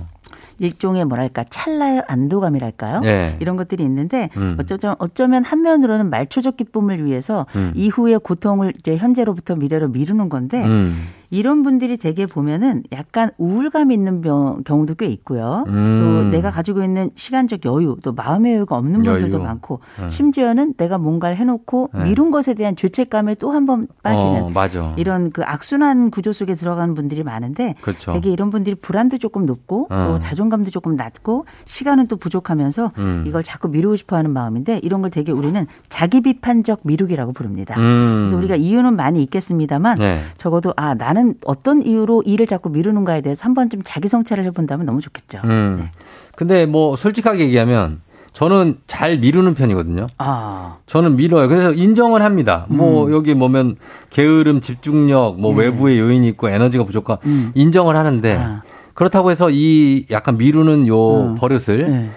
일종의 뭐랄까 찰나의 안도감이랄까요? 예. 이런 것들이 있는데 음. 어쩌면 어쩌면 한면으로는 말초적 기쁨을 위해서 음. 이후의 고통을 이제 현재로부터 미래로 미루는 건데 음. 이런 분들이 대개 보면은 약간 우울감 있는 병, 경우도 꽤 있고요. 음. 또 내가 가지고 있는 시간적 여유, 또 마음의 여유가 없는 분들도 여유. 많고 음. 심지어는 내가 뭔가를 해놓고 네. 미룬 것에 대한 죄책감에 또 한 번 빠지는 어. 이런 그 악순환 구조 속에 들어가는 분들이 많은데 그렇죠. 되게 이런 분들이 불안도 조금 높고 어. 또 자존감도 조금 낮고 시간은 또 부족하면서 음. 이걸 자꾸 미루고 싶어하는 마음인데 이런 걸 되게 우리는 자기 비판적 미루기라고 부릅니다. 음. 그래서 우리가 이유는 많이 있겠습니다만 네. 적어도 아 나는 어떤 이유로 일을 자꾸 미루는가에 대해서 한 번쯤 자기 성찰을 해본다면 너무 좋겠죠. 음. 네. 근데 뭐 솔직하게 얘기하면 저는 잘 미루는 편이거든요. 아 저는 미뤄요. 그래서 인정을 합니다. 뭐 음. 여기 보면 게으름, 집중력, 뭐 네. 외부의 요인이 있고 에너지가 부족하 음. 인정을 하는데 아. 그렇다고 해서 이 약간 미루는 요 음. 버릇을 네.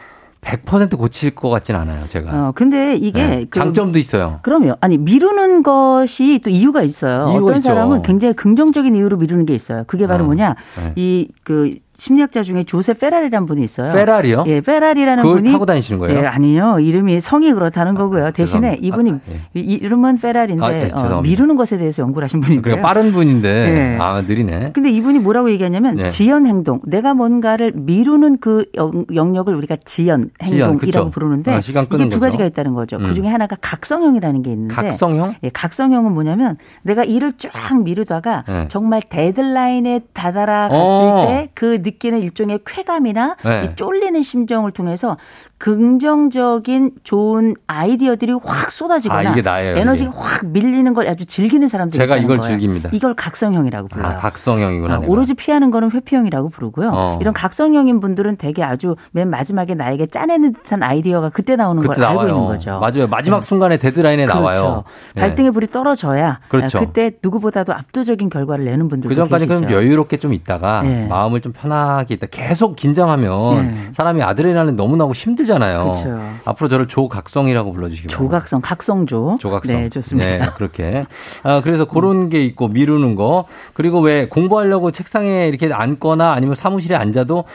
100% 고칠 것 같진 않아요, 제가. 어 근데 이게 네. 그 장점도 있어요. 그럼요. 아니 미루는 것이 또 이유가 있어요. 이유가 어떤 있죠. 사람은 굉장히 긍정적인 이유로 미루는 게 있어요. 그게 바로 어. 뭐냐? 네. 이그 심리학자 중에 조셉 페라리라는 분이 있어요. 페라리요? 예, 페라리라는 분이 타고 다니시는 거예요? 예, 아니요. 이름이 성이 그렇다는 거고요. 대신에 죄송합니다. 이분이 아, 예. 이- 이름은 페라리인데 아, 예, 어. 미루는 것에 대해서 연구를 하신 분이고요. 그러니까 빠른 분인데 네. 아 느리네. 근데 이분이 뭐라고 얘기하냐면 네. 지연 행동. 내가 뭔가를 미루는 그 영- 영역을 우리가 지연 지연, 행동이라고 그쵸. 부르는데 어, 시간 이게 두 거죠. 가지가 있다는 거죠. 음. 그 중에 하나가 각성형이라는 게 있는데 각성형? 예, 각성형은 뭐냐면 내가 일을 쫙 미루다가 네. 정말 데드라인에 다다라 갔을 어. 때그 느끼는 일종의 쾌감이나 네. 이 쫄리는 심정을 통해서 긍정적인 좋은 아이디어들이 확 쏟아지거나 아, 이게 나예요, 에너지가 이게. 확 밀리는 걸 아주 즐기는 사람들이 제가 이걸 거예요. 즐깁니다. 이걸 각성형이라고 불러요. 아, 각성형이구나. 아. 오로지 피하는 거는 회피형이라고 부르고요. 어. 이런 각성형인 분들은 되게 아주 맨 마지막에 나에게 짜내는 듯한 아이디어가 그때 나오는 걸 그때 나와요. 알고 있는 거죠. 맞아요. 마지막 네. 순간에 데드라인에 그렇죠. 나와요. 네. 발등에 불이 떨어져야 그렇죠. 아, 그때 누구보다도 압도적인 결과를 내는 분들도 그 전까지. 그럼 여유롭게 좀 있다가 네. 마음을 좀 편하게 있다. 계속 긴장하면 네. 사람이 아드레날린 너무 나고 힘들 잖아요. 그렇죠. 앞으로 저를 조각성이라고 불러주시기 바랍니다. 조각성, 각성조. 조각성. 네, 좋습니다. 음. 네, 그렇게. 아, 그래서 그런 게 있고 미루는 거. 그리고 왜 공부하려고 책상에 이렇게 앉거나 아니면 사무실에 앉아도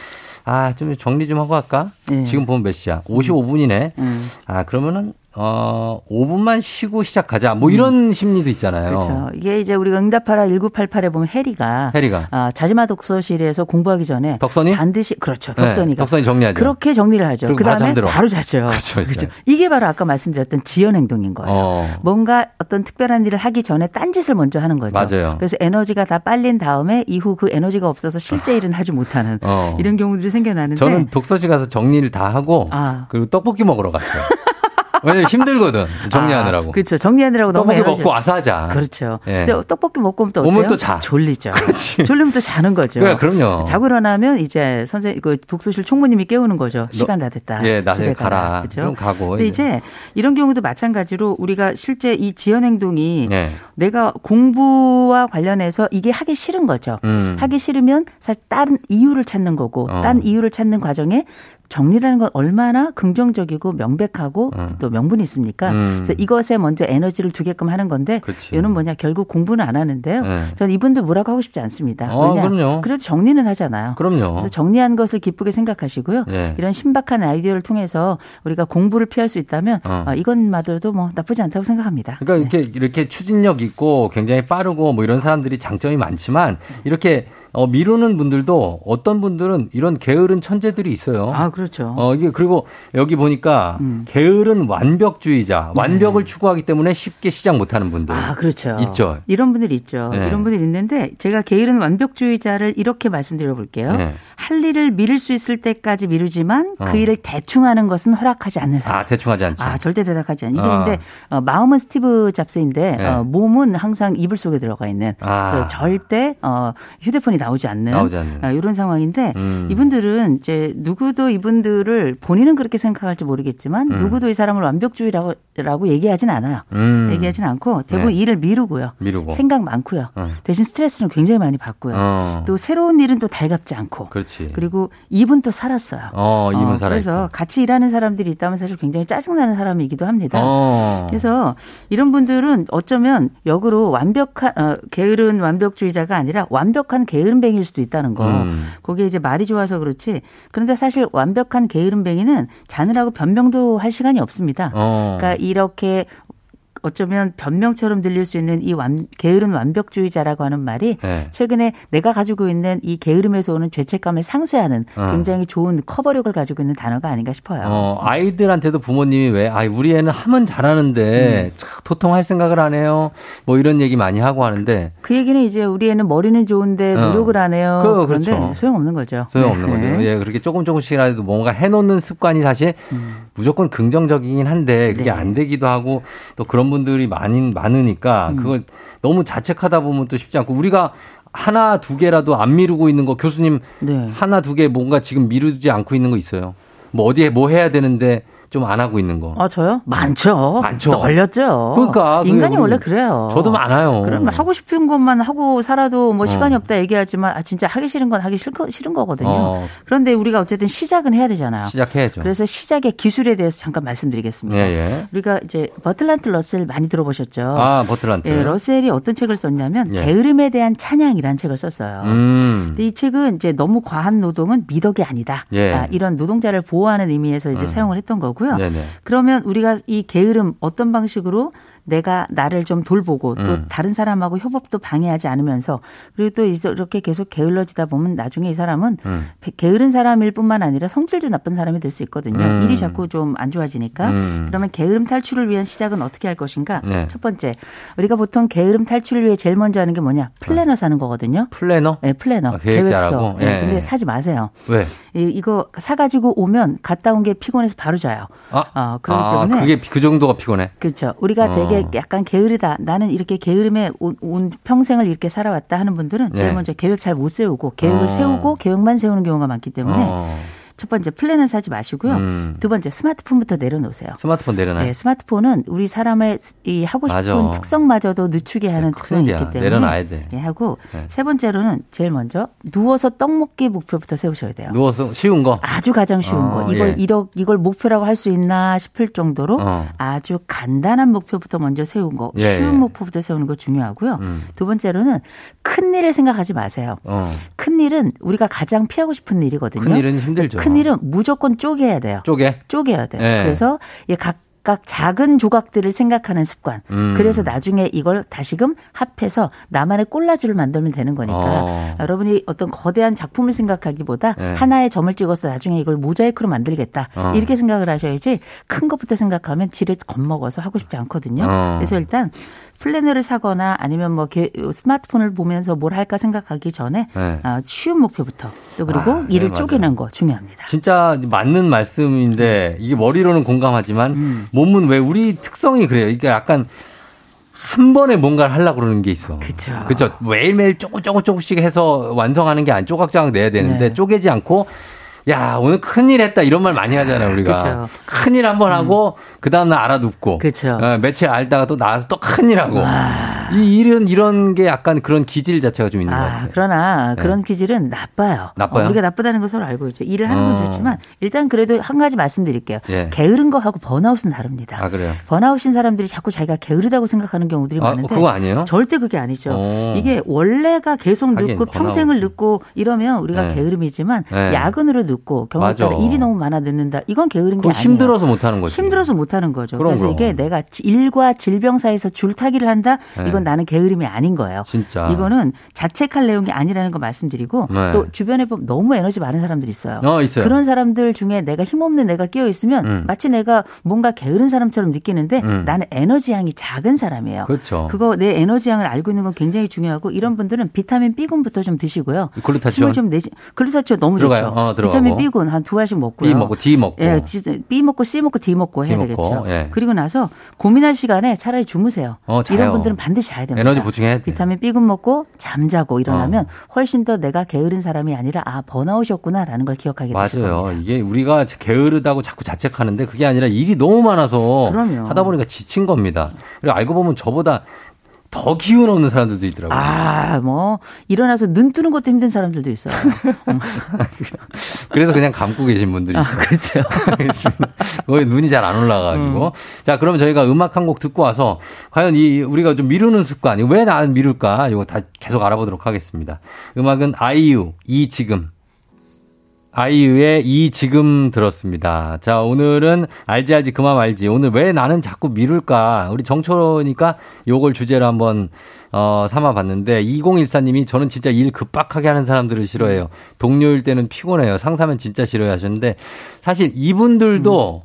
아, 좀 정리 좀 하고 할까? 네. 지금 보면 몇 시야? 55분이네. 음. 아, 그러면은 어, 5분만 쉬고 시작하자. 뭐 이런 심리도 있잖아요. 음. 그렇죠. 이게 이제 우리가 응답하라 1988에 보면 해리가 해리가. 아, 자지마 독서실에서 공부하기 전에 덕선이? 반드시 그렇죠. 네, 덕선이가 덕선이 정리하죠. 그렇게 정리를 하죠. 그리고 그 바로 다음에. 바로 자죠. *laughs* 그렇죠, 그렇죠. 이게 바로 아까 말씀드렸던 지연 행동인 거예요. 어. 뭔가 어떤 특별한 일을 하기 전에 딴 짓을 먼저 하는 거죠. 맞아요. 그래서 에너지가 다 빨린 다음에 이후 그 에너지가 없어서 실제 일은 하지 못하는 어. 이런 경우들이 생겨나는데 저는 독서실 가서 정리를 다 하고 아. 그리고 떡볶이 먹으러 갔어요. *laughs* 왜냐면 힘들거든. 정리하느라고. 아, 그렇죠. 정리하느라고 너무 떡볶이 에너지. 먹고 와서 하자. 그렇죠. 예. 근데 떡볶이 먹고 오면 또? 오면 또 자. 졸리죠. *laughs* 그렇지. 졸리면 또 자는 거죠. 그래, 그럼요. 자고 일어나면 이제 선생 그 독서실 총무님이 깨우는 거죠. 시간 다 됐다. 예, 나중에 집에 가라. 그럼 가고. 근데 이제 이런 경우도 마찬가지로 우리가 실제 이 지연 행동이 예. 내가 공부와 관련해서 이게 하기 싫은 거죠. 음. 하기 싫으면 사실 다른 이유를 찾는 거고, 어. 딴 이유를 찾는 과정에 정리라는 건 얼마나 긍정적이고 명백하고 또 명분이 있습니까? 음. 그래서 이것에 먼저 에너지를 두게끔 하는 건데 그렇지. 이거는 뭐냐 결국 공부는 안 하는데요. 네. 전 이분들 뭐라고 하고 싶지 않습니다. 어, 왜냐? 그럼요. 그래도 정리는 하잖아요. 그럼요. 그래서 정리한 것을 기쁘게 생각하시고요. 예. 이런 신박한 아이디어를 통해서 우리가 공부를 피할 수 있다면 어. 어, 이건마저도 뭐 나쁘지 않다고 생각합니다. 그러니까 이렇게 이렇게 추진력 있고 굉장히 빠르고 뭐 이런 사람들이 장점이 많지만 이렇게 어, 미루는 분들도 어떤 분들은 이런 게으른 천재들이 있어요. 아 그렇죠. 어, 이게 그리고 여기 보니까 음. 게으른 완벽주의자, 완벽을 추구하기 때문에 쉽게 시작 못 하는 분들. 네. 아, 그렇죠. 있죠. 이런 분들 있죠. 네. 이런 분들 있는데 제가 게으른 완벽주의자를 이렇게 말씀드려 볼게요. 네. 할 일을 미룰 수 있을 때까지 미루지만 어. 그 일을 대충 하는 것은 허락하지 않는 사람. 아, 대충 하지 않죠. 아, 절대 대답하지 않는. 이게 어. 근데 어, 마음은 스티브 잡스인데 네. 어, 몸은 항상 이불 속에 들어가 있는 아. 그 절대 어, 휴대폰이 나오지 않는, 나오지 않는. 어, 이런 상황인데 음. 이분들은 이제 누구도 이분들을 본인은 그렇게 생각할지 모르겠지만 음. 누구도 이 사람을 완벽주의라고 라고 얘기하진 않아요. 음. 얘기하진 않고 대부분 네. 일을 미루고요. 미루고. 생각 많고요. 어. 대신 스트레스는 굉장히 많이 받고요. 어. 또 새로운 일은 또 달갑지 않고. 그렇지. 그리고 입은 또 살았어요. 어, 입은 살아있고. 그래서 같이 일하는 사람들이 있다면 사실 굉장히 짜증나는 사람이기도 합니다. 어. 그래서 이런 분들은 어쩌면 역으로 완벽한 어, 게으른 완벽주의자가 아니라 완벽한 게으 름뱅이일 수도 있다는 거. 음. 그게 이제 말이 좋아서 그렇지. 그런데 사실 완벽한 게으름뱅이는 자느라고 변명도 할 시간이 없습니다. 어. 그러니까 이렇게 어쩌면 변명처럼 들릴 수 있는 이 완, 게으른 완벽주의자라고 하는 말이 네. 최근에 내가 가지고 있는 이 게으름에서 오는 죄책감을 상쇄하는 어. 굉장히 좋은 커버력을 가지고 있는 단어가 아닌가 싶어요. 어, 아이들한테도 부모님이 왜, 아, 우리 애는 하면 잘하는데, 음. 참 도통 할 생각을 안 해요. 뭐 이런 얘기 많이 하고 하는데, 그 얘기는 이제 우리 애는 머리는 좋은데 어. 노력을 안 해요. 그, 그런데 그렇죠. 소용없는 거죠. 소용없는 네. 거죠. 예, 그렇게 조금 조금씩이라도 뭔가 해놓는 습관이 사실 무조건 긍정적이긴 한데, 그게 음. 네. 안 되기도 하고, 또 그런 분들이 많이, 많으니까, 음. 그걸 너무 자책하다 보면 또 쉽지 않고, 우리가 하나, 두 개라도 안 미루고 있는 거, 교수님, 네. 하나, 두 개 뭔가 지금 미루지 않고 있는 거 있어요. 뭐 어디에 뭐 해야 되는데, 좀 안 하고 있는 거. 아 저요? 많죠. 많죠. 널렸죠. 그러니까 그게 인간이 원래 그래요. 저도 많아요. 그러면 하고 싶은 것만 하고 살아도 뭐 시간이 어. 없다 얘기하지만 아 진짜 하기 싫은 건 하기 싫, 싫은 거거든요. 어. 그런데 우리가 어쨌든 시작은 해야 되잖아요. 시작해야죠. 그래서 시작의 기술에 대해서 잠깐 말씀드리겠습니다. 예, 예. 우리가 이제 버틀란트 러셀 많이 들어보셨죠? 아, 버틀란트. 예, 러셀이 어떤 책을 썼냐면 예. 게으름에 대한 찬양이라는 책을 썼어요. 음. 근데 이 책은 이제 너무 과한 노동은 미덕이 아니다. 예. 아, 이런 노동자를 보호하는 의미에서 이제 음. 사용을 했던 거고 요. 네네. 그러면 우리가 이 게으름 어떤 방식으로 내가 나를 좀 돌보고 또 음. 다른 사람하고 협업도 방해하지 않으면서 그리고 또 이렇게 계속 게을러지다 보면 나중에 이 사람은 음. 게으른 사람일 뿐만 아니라 성질도 나쁜 사람이 될 수 있거든요. 음. 일이 자꾸 좀 안 좋아지니까. 음. 그러면 게으름 탈출을 위한 시작은 어떻게 할 것인가? 네. 첫 번째, 우리가 보통 게으름 탈출을 위해 제일 먼저 하는 게 뭐냐? 플래너 사는 거거든요. 플래너? 네, 플래너. 아? 계획서. 네, 예. 근데 사지 마세요. 왜? 이- 이거 사가지고 오면 갔다 온 게 피곤해서 바로 자요. 아, 어, 그렇기 아, 때문에 그게 그 정도가 피곤해. 그렇죠. 우리가 어. 되게 약간 게으르다. 나는 이렇게 게으름에 온, 온 평생을 이렇게 살아왔다 하는 분들은 제일 네. 먼저 계획 잘 못 세우고 계획을 어. 세우고 계획만 세우는 경우가 많기 때문에 어. 첫 번째 플래너는 사지 마시고요. 음. 두 번째 스마트폰부터 내려놓으세요. 스마트폰 내려놔. 네, 스마트폰은 우리 사람의 이 하고 싶은 맞아. 특성마저도 늦추게 하는 특성이 큰일이야. 있기 때문에 내려놔야 돼. 예, 하고 네. 세 번째로는 제일 먼저 누워서 떡 먹기 목표부터 세우셔야 돼요. 누워서 쉬운 거. 아주 가장 쉬운 어, 거. 이걸 예. 이러, 이걸 목표라고 할 수 있나 싶을 정도로 어. 아주 간단한 목표부터 먼저 세운 거. 예, 쉬운 예. 목표부터 세우는 거 중요하고요. 음. 두 번째로는 큰 일을 생각하지 마세요. 어. 큰 일은 우리가 가장 피하고 싶은 일이거든요. 큰 일은 힘들죠. 큰 일은 무조건 쪼개야 돼요. 쪼개. 쪼개야 돼요. 예. 그래서 이 각각 작은 조각들을 생각하는 습관. 음. 그래서 나중에 이걸 다시금 합해서 나만의 콜라주를 만들면 되는 거니까 어. 여러분이 어떤 거대한 작품을 생각하기보다 예. 하나의 점을 찍어서 나중에 이걸 모자이크로 만들겠다. 어. 이렇게 생각을 하셔야지 큰 것부터 생각하면 지를 겁먹어서 하고 싶지 않거든요. 어. 그래서 일단 플래너를 사거나 아니면 뭐 게, 스마트폰을 보면서 뭘 할까 생각하기 전에 네. 아, 쉬운 목표부터 또 그리고 아, 네, 일을 맞아요. 쪼개는 거 중요합니다. 진짜 맞는 말씀인데 이게 머리로는 공감하지만 음. 몸은 왜 우리 특성이 그래요. 이게 약간 한 번에 뭔가를 하려고 그러는 게 있어. 그쵸. 그죠. 매일매일 조금 조금 조금씩 해서 완성하는 게 아니 조각조각 내야 되는데 네. 쪼개지 않고 야, 오늘 큰일 했다 이런 말 많이 하잖아요, 우리가. 그쵸. 큰일 한번 하고 그 다음 날 알아눕고. 그쵸. 어, 며칠 알다가 또 나와서 또 큰일 하고. 이 일은 이런 게 약간 그런 기질 자체가 좀 있는 것 아, 같아요. 그러나 네. 그런 기질은 나빠요. 나빠요? 어, 우리가 나쁘다는 걸 서로 알고 있죠. 일을 하는 건 어. 좋지만 일단 그래도 한 가지 말씀드릴게요. 예. 게으른 거하고 번아웃은 다릅니다. 아, 그래요? 번아웃인 사람들이 자꾸 자기가 게으르다고 생각하는 경우들이 아, 많은데 그거 아니에요? 절대 그게 아니죠. 어. 이게 원래가 계속 늙고 번아웃은. 평생을 늙고 이러면 우리가 네. 게으름이지만 네. 야근으로 늙고 경우에 따라. 일이 너무 많아 늙는다. 이건 게으른 게 아니에요. 힘들어서 못 하는 거지. 힘들어서 못 하는 거죠. 그럼, 그래서 그럼. 이게 내가 일과 질병 사이에서 줄타기를 한다. 네. 이건 나는 게으름이 아닌 거예요. 진짜. 이거는 자책할 내용이 아니라는 거 말씀드리고 네. 또 주변에 보면 너무 에너지 많은 사람들이 있어요. 어, 있어요. 그런 사람들 중에 내가 힘없는 내가 끼어 있으면 음. 마치 내가 뭔가 게으른 사람처럼 느끼는데 음. 나는 에너지 양이 작은 사람이에요. 그렇죠. 그거 내 에너지 양을 알고 있는 건 굉장히 중요하고 이런 분들은 비타민 B군부터 좀 드시고요. 글루타치온. 힘을 좀 내지 글루타치온 너무 들어가요. 좋죠. 어. 비타민 B군 한 두 알씩 먹고요. B 먹고 D 먹고. 예, 지- B 먹고 C 먹고 D 먹고 해야 D 먹고, 되겠죠. 예. 그리고 나서 고민할 시간에 차라리 주무세요. 어. 이런 분들은 반드시 자야 됩니다. 에너지 보충해야 돼. 비타민 B군 먹고 잠자고 일어나면 어. 훨씬 더 내가 게으른 사람이 아니라 아 번아웃이었구나라는 걸 기억하게 되실 겁니다. 맞아요. 이게 우리가 게으르다고 자꾸 자책하는데 그게 아니라 일이 너무 많아서 그럼요. 하다 보니까 지친 겁니다. 그리고 알고 보면 저보다 더 기운 없는 사람들도 있더라고요. 아, 뭐 일어나서 눈 뜨는 것도 힘든 사람들도 있어요. *laughs* 그래서 그냥 감고 계신 분들이 아, 있어요. 그렇죠. 알겠습니다. *laughs* 거기 눈이 잘 안 올라가가지고. 자, 그럼 저희가 음악 한 곡 듣고 와서 과연 이 우리가 좀 미루는 습관, 왜 나는 미룰까? 이거 다 계속 알아보도록 하겠습니다. 음악은 아이유, 이 지금. 아이유의 이 지금 들었습니다. 자, 오늘은 알지 알지 그만 알지. 오늘 왜 나는 자꾸 미룰까? 우리 정초니까 요걸 주제로 한번 어, 삼아 봤는데 2014님이 저는 진짜 일 급박하게 하는 사람들을 싫어해요. 동료일 때는 피곤해요. 상사면 진짜 싫어요 하셨는데 사실 이분들도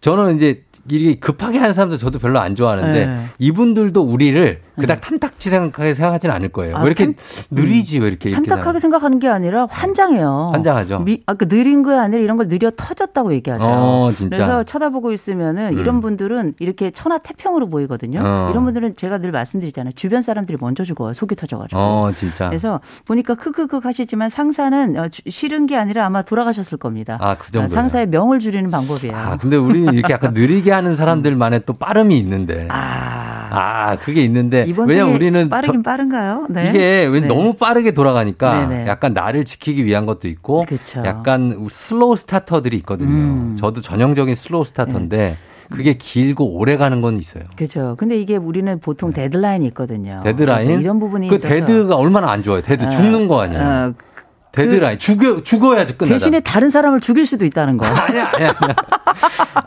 저는 이제 일이 급하게 하는 사람들 저도 별로 안 좋아하는데 네. 이분들도 우리를 그닥 탐탁지 생각하게 생각하진 않을 거예요. 아, 왜 이렇게 탐- 느리지 왜 이렇게 이렇게 탐탁하게 생각하는 게 아니라 환장해요. 환장하죠. 미, 아, 그 느린 거 아니라 이런 걸 느려 터졌다고 얘기하죠. 어. 그래서 쳐다보고 있으면은 음. 이런 분들은 이렇게 천하태평으로 보이거든요. 어. 이런 분들은 제가 늘 말씀드리잖아요. 주변 사람들이 먼저 죽어요. 속이 터져가지고. 어, 진짜. 그래서 보니까 크크크 하시지만 상사는 어, 주- 싫은 게 아니라 아마 돌아가셨을 겁니다. 아, 그 정도예요. 상사의 명을 줄이는 방법이에요. 아, 근데 우리는 이렇게 약간 느리게 하는 사람들만의 또 빠름이 있는데. 아, 아, 그게 있는데. 왜냐면 우리는 빠르긴 저- 빠른가요? 네. 이게 왜 네. 너무 빠르게 돌아가니까 네네. 약간 나를 지키기 위한 것도 있고 그쵸. 약간 슬로우 스타터들이 있거든요. 음. 저도 전형적인 slow starter인데 그게 길고 오래 가는 건 있어요. 그렇죠. 근데 이게 우리는 보통 데드라인이 있거든요. 네. 데드라인 이런 부분이 그 있어서 dead가 얼마나 안 좋아요. dead 어, 죽는 거 아니에요. 어, 데드라인 죽여 죽어야지 끝나잖아. 대신에 다른 사람을 죽일 수도 있다는 거. *laughs* 아니야, 아니야. 아니야.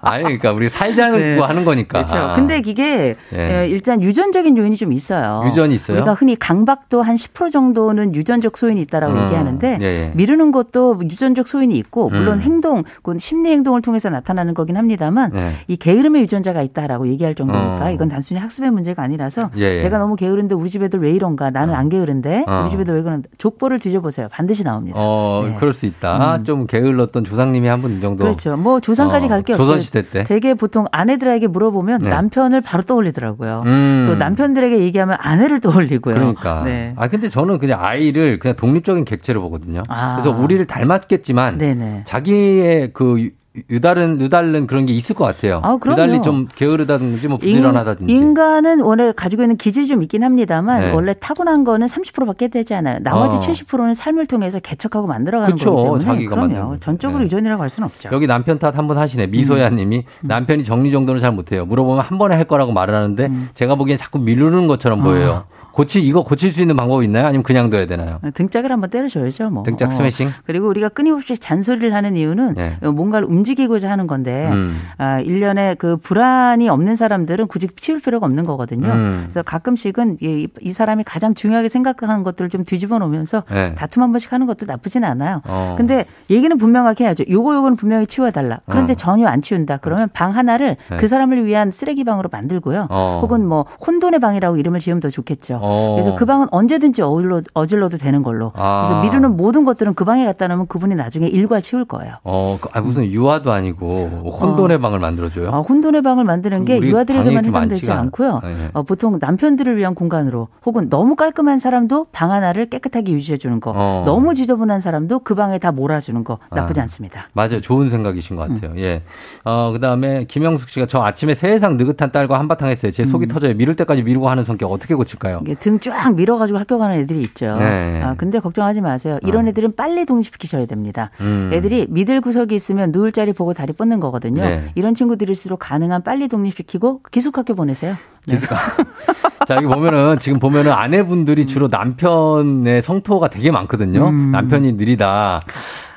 아니, 그러니까 우리 살자는 네. 거 하는 거니까. 그렇죠. 근데 이게 예. 에, 일단 유전적인 요인이 좀 있어요. 유전이 있어요? 우리가 흔히 강박도 한 10% 정도는 유전적 소인이 있다라고 음, 얘기하는데 예, 예. 미루는 것도 유전적 소인이 있고 물론 음. 행동, 그건 심리 행동을 통해서 나타나는 거긴 합니다만 예. 이 게으름의 유전자가 있다라고 얘기할 정도니까 어. 이건 단순히 학습의 문제가 아니라서 예, 예. 내가 너무 게으른데 우리 집 애들 왜 이런가 나는 안 게으른데 어. 우리 집 애들 왜 그런데 족보를 뒤져보세요. 반드시 나 옵니다. 어, 네. 그럴 수 있다. 음. 좀 게을렀던 조상님이 한 분 정도. 그렇죠. 뭐 조상까지 어, 갈게 없어요. 조선시대 때. 되게 보통 아내들에게 물어보면 네. 남편을 바로 떠올리더라고요. 음. 또 남편들에게 얘기하면 아내를 떠올리고요. 그러니까. 네. 아, 근데 저는 그냥 아이를 그냥 독립적인 객체로 보거든요. 아. 그래서 우리를 닮았겠지만 네네. 자기의 그 유- 유다른, 유달른 그런 게 있을 것 같아요. 아. 유달리 좀 게으르다든지 뭐 부지런하다든지. 인, 간은 원래 가지고 있는 기질이 좀 있긴 합니다만 네. 원래 타고난 거는 30%밖에 되지 않아요. 나머지 어. 70%는 삶을 통해서 개척하고 만들어가는 그쵸. 거기 때문에 자기가 그럼요. 거죠. 전적으로 네. 유전이라고 할 수는 없죠. 여기 남편 탓 한 번 하시네. 미소야 음. 님이 남편이 정리 정돈을 잘 못해요. 물어보면 한 번에 할 거라고 말을 하는데 음. 제가 보기엔 자꾸 미루는 것처럼 보여요. 고치 이거 고칠 수 있는 방법이 있나요? 아니면 그냥 둬야 되나요? 등짝을 한번 때려줘야죠, 뭐. 등짝 스매싱? 그리고 우리가 끊임없이 잔소리를 하는 이유는 네. 뭔가를 움직이고자 하는 건데, 음. 아, 일련에 그 불안이 없는 사람들은 굳이 치울 필요가 없는 거거든요. 음. 그래서 가끔씩은 이, 이 사람이 가장 중요하게 생각하는 것들을 좀 뒤집어 놓으면서 네. 다툼 한 번씩 하는 것도 나쁘진 않아요. 어. 근데 얘기는 분명하게 해야죠. 요거 요거는 분명히 치워달라. 그런데 어. 전혀 안 치운다. 그러면 방 하나를 네. 그 사람을 위한 쓰레기 방으로 만들고요. 어. 혹은 뭐 혼돈의 방이라고 이름을 지으면 더 좋겠죠. 어. 그래서 그 방은 언제든지 어질러, 어질러도 되는 걸로. 아. 그래서 미루는 모든 것들은 그 방에 갖다 놓으면 그분이 나중에 일괄 치울 거예요. 어, 그- 아, 무슨 유아도 아니고 혼돈의 방을 만들어줘요? 아, 혼돈의 방을 만드는 게 유아들에게만 해당되지 않고요. 않- 네. 어, 보통 남편들을 위한 공간으로 혹은 너무 깔끔한 사람도 방 하나를 깨끗하게 유지해 주는 거. 어. 너무 지저분한 사람도 그 방에 다 몰아주는 거 나쁘지 아. 않습니다. 맞아요. 좋은 생각이신 것 음. 같아요. 예. 어, 그 다음에 김영숙 씨가 저 아침에 세상 느긋한 딸과 한바탕 했어요. 제 음. 속이 터져요. 미룰 때까지 미루고 하는 성격 어떻게 고칠까요? 이게 등쫙 밀어가지고 학교 가는 애들이 있죠. 네. 아, 근데 걱정하지 마세요. 이런 애들은 빨리 독립시키셔야 됩니다. 음. 애들이 미들 구석이 있으면 누울 자리 보고 다리 뻗는 거거든요. 네. 이런 친구들일수록 가능한 빨리 독립시키고 기숙학교 보내세요. 네. 기숙 *laughs* 자, 여기 보면은, 지금 보면은 아내분들이 주로 남편의 성토가 되게 많거든요. 음. 남편이 느리다.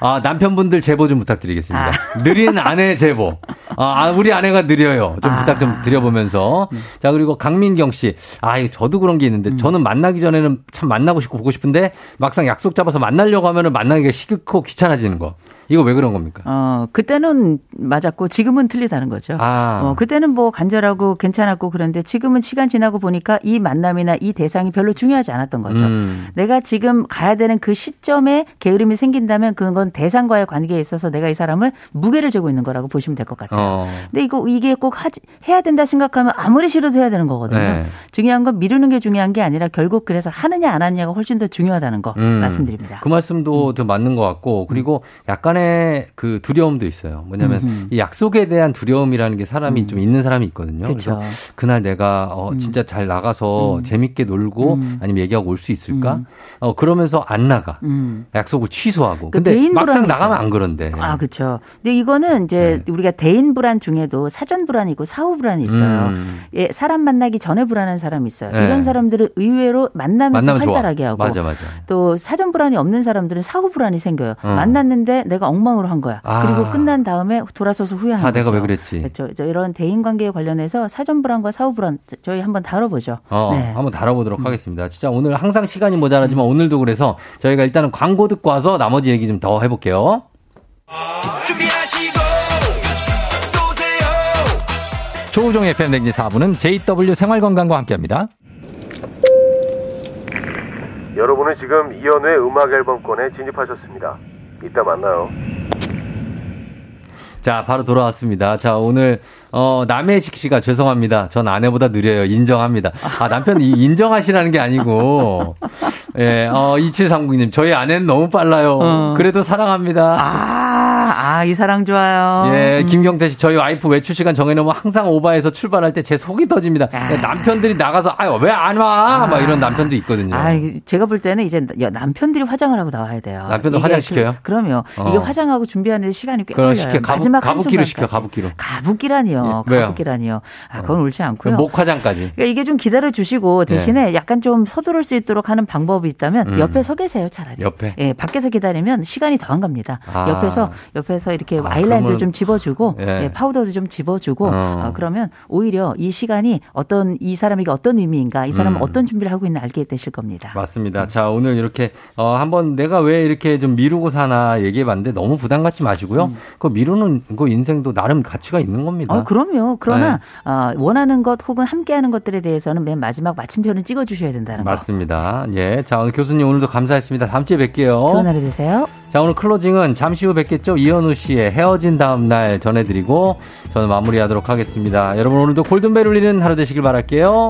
아, 남편분들 제보 좀 부탁드리겠습니다. *laughs* 느린 아내 제보. 아, 우리 아내가 느려요. 좀 아. 부탁 좀 드려보면서. 자, 그리고 강민경 씨. 아, 이거 저도 그런 게 있는데, 저는 만나기 전에는 참 만나고 싶고 보고 싶은데, 막상 약속 잡아서 만나려고 하면은 만나기가 싫고 귀찮아지는 거. 이거 왜 그런 겁니까? 어, 그때는 맞았고 지금은 틀리다는 거죠. 아. 어, 그때는 뭐 간절하고 괜찮았고 그런데 지금은 시간 지나고 보니까 이 만남이나 이 대상이 별로 중요하지 않았던 거죠. 음. 내가 지금 가야 되는 그 시점에 게으름이 생긴다면 그건 대상과의 관계에 있어서 내가 이 사람을 무게를 재고 있는 거라고 보시면 될 것 같아요. 어. 근데 이거 이게 꼭 하지, 해야 된다 생각하면 아무리 싫어도 해야 되는 거거든요. 네. 중요한 건 미루는 게 중요한 게 아니라 결국 그래서 하느냐 안 하느냐가 훨씬 더 중요하다는 거 음. 말씀드립니다. 그 말씀도 더 맞는 것 같고 그리고 약간 의 그 두려움도 있어요. 뭐냐면 음흠. 이 약속에 대한 두려움이라는 게 사람이 음. 좀 있는 사람이 있거든요. 그쵸. 그래서 그날 내가 어 음. 진짜 잘 나가서 음. 재밌게 놀고 음. 아니면 얘기하고 올 수 있을까? 음. 어 그러면서 안 나가. 음. 약속을 취소하고. 그 근데 막상 불안이죠. 나가면 안 그런데. 아, 그렇죠. 근데 이거는 이제 네. 우리가 대인 불안 중에도 사전 불안이고 사후 불안이 있어요. 음. 예, 사람 만나기 전에 불안한 사람이 있어요. 네. 이런 사람들은 의외로 만나면, 만나면. 활달하게 하고 맞아 맞아. 또 사전 불안이 없는 사람들은 사후 불안이 생겨요. 어. 만났는데 내가 엉망으로 한 거야. 아. 그리고 끝난 다음에 돌아서서 후회하는 아 내가 거죠. 왜 그랬지? 그렇죠. 저 이런 대인 관계에 관련해서 사전 불안과 사후 불안 저희 한번 다뤄보죠. 어, 네. 한번 다뤄보도록 하겠습니다. 진짜 오늘 항상 시간이 모자라지만 오늘도 그래서 저희가 일단은 광고 듣고 와서 나머지 얘기 좀 더 해볼게요. 조우종의 FM 댕지 4부는 JW 생활건강과 함께합니다. 여러분은 지금 이연우의 음악 앨범권에 진입하셨습니다. 이따 만나요. 자, 바로 돌아왔습니다. 자, 오늘, 어, 남해식 씨가 죄송합니다. 전 아내보다 느려요. 인정합니다. 아, 남편 이 인정하시라는 게 아니고, 예, 어, 2739님, 저희 아내는 너무 빨라요. 어. 그래도 사랑합니다. 아, 아, 이 사랑 좋아요. 예, 음. 김경태 씨, 저희 와이프 외출 시간 정해놓으면 항상 오바해서 출발할 때 제 속이 터집니다. 아. 남편들이 나가서, 아유, 왜 안 와? 막 이런 남편도 있거든요. 아, 제가 볼 때는 이제 남편들이 화장을 하고 나와야 돼요. 남편도 화장시켜요? 그, 그럼요. 어. 이게 화장하고 준비하는 데 시간이 꽤 걸려요. 시켜. 가부, 마지막 가부키로 시켜, 한순간까지. 가부키로. 가부키라니요. 예, 왜요? 가부키라니요. 아, 그건 옳지 않고요. 목 화장까지. 그러니까 이게 좀 기다려 주시고 대신에 약간 좀 서두를 수 있도록 하는 방법이 있다면 음. 옆에 서 계세요, 차라리. 옆에. 예, 밖에서 기다리면 시간이 더 안 갑니다. 아. 옆에서 옆에서 이렇게 아, 그러면- 좀 집어주고 예. 예, 파우더도 좀 집어주고 어. 어, 그러면 오히려 이 시간이 어떤 이 사람에게 어떤 의미인가, 이 사람은 음. 어떤 준비를 하고 있나 알게 되실 겁니다. 맞습니다. 자, 오늘 이렇게, 어, 한번 내가 왜 이렇게 좀 미루고 사나 얘기해 봤는데 너무 부담 갖지 마시고요. 그 미루는 그 인생도 나름 가치가 있는 겁니다. 음. 어, 그럼요. 그러나 네. 어, 원하는 것 혹은 함께하는 것들에 대해서는 맨 마지막 마침표는 찍어주셔야 된다는 거. 맞습니다. 예. 자, 오늘 교수님 오늘도 감사했습니다. 다음 주에 뵐게요. 좋은 하루 되세요. 자, 오늘 클로징은 잠시 후 뵙겠죠. 이현우 씨의 헤어진 다음 날 전해드리고 저는 마무리하도록 하겠습니다. 여러분 오늘도 골든벨 울리는 하루 되시길 바랄게요.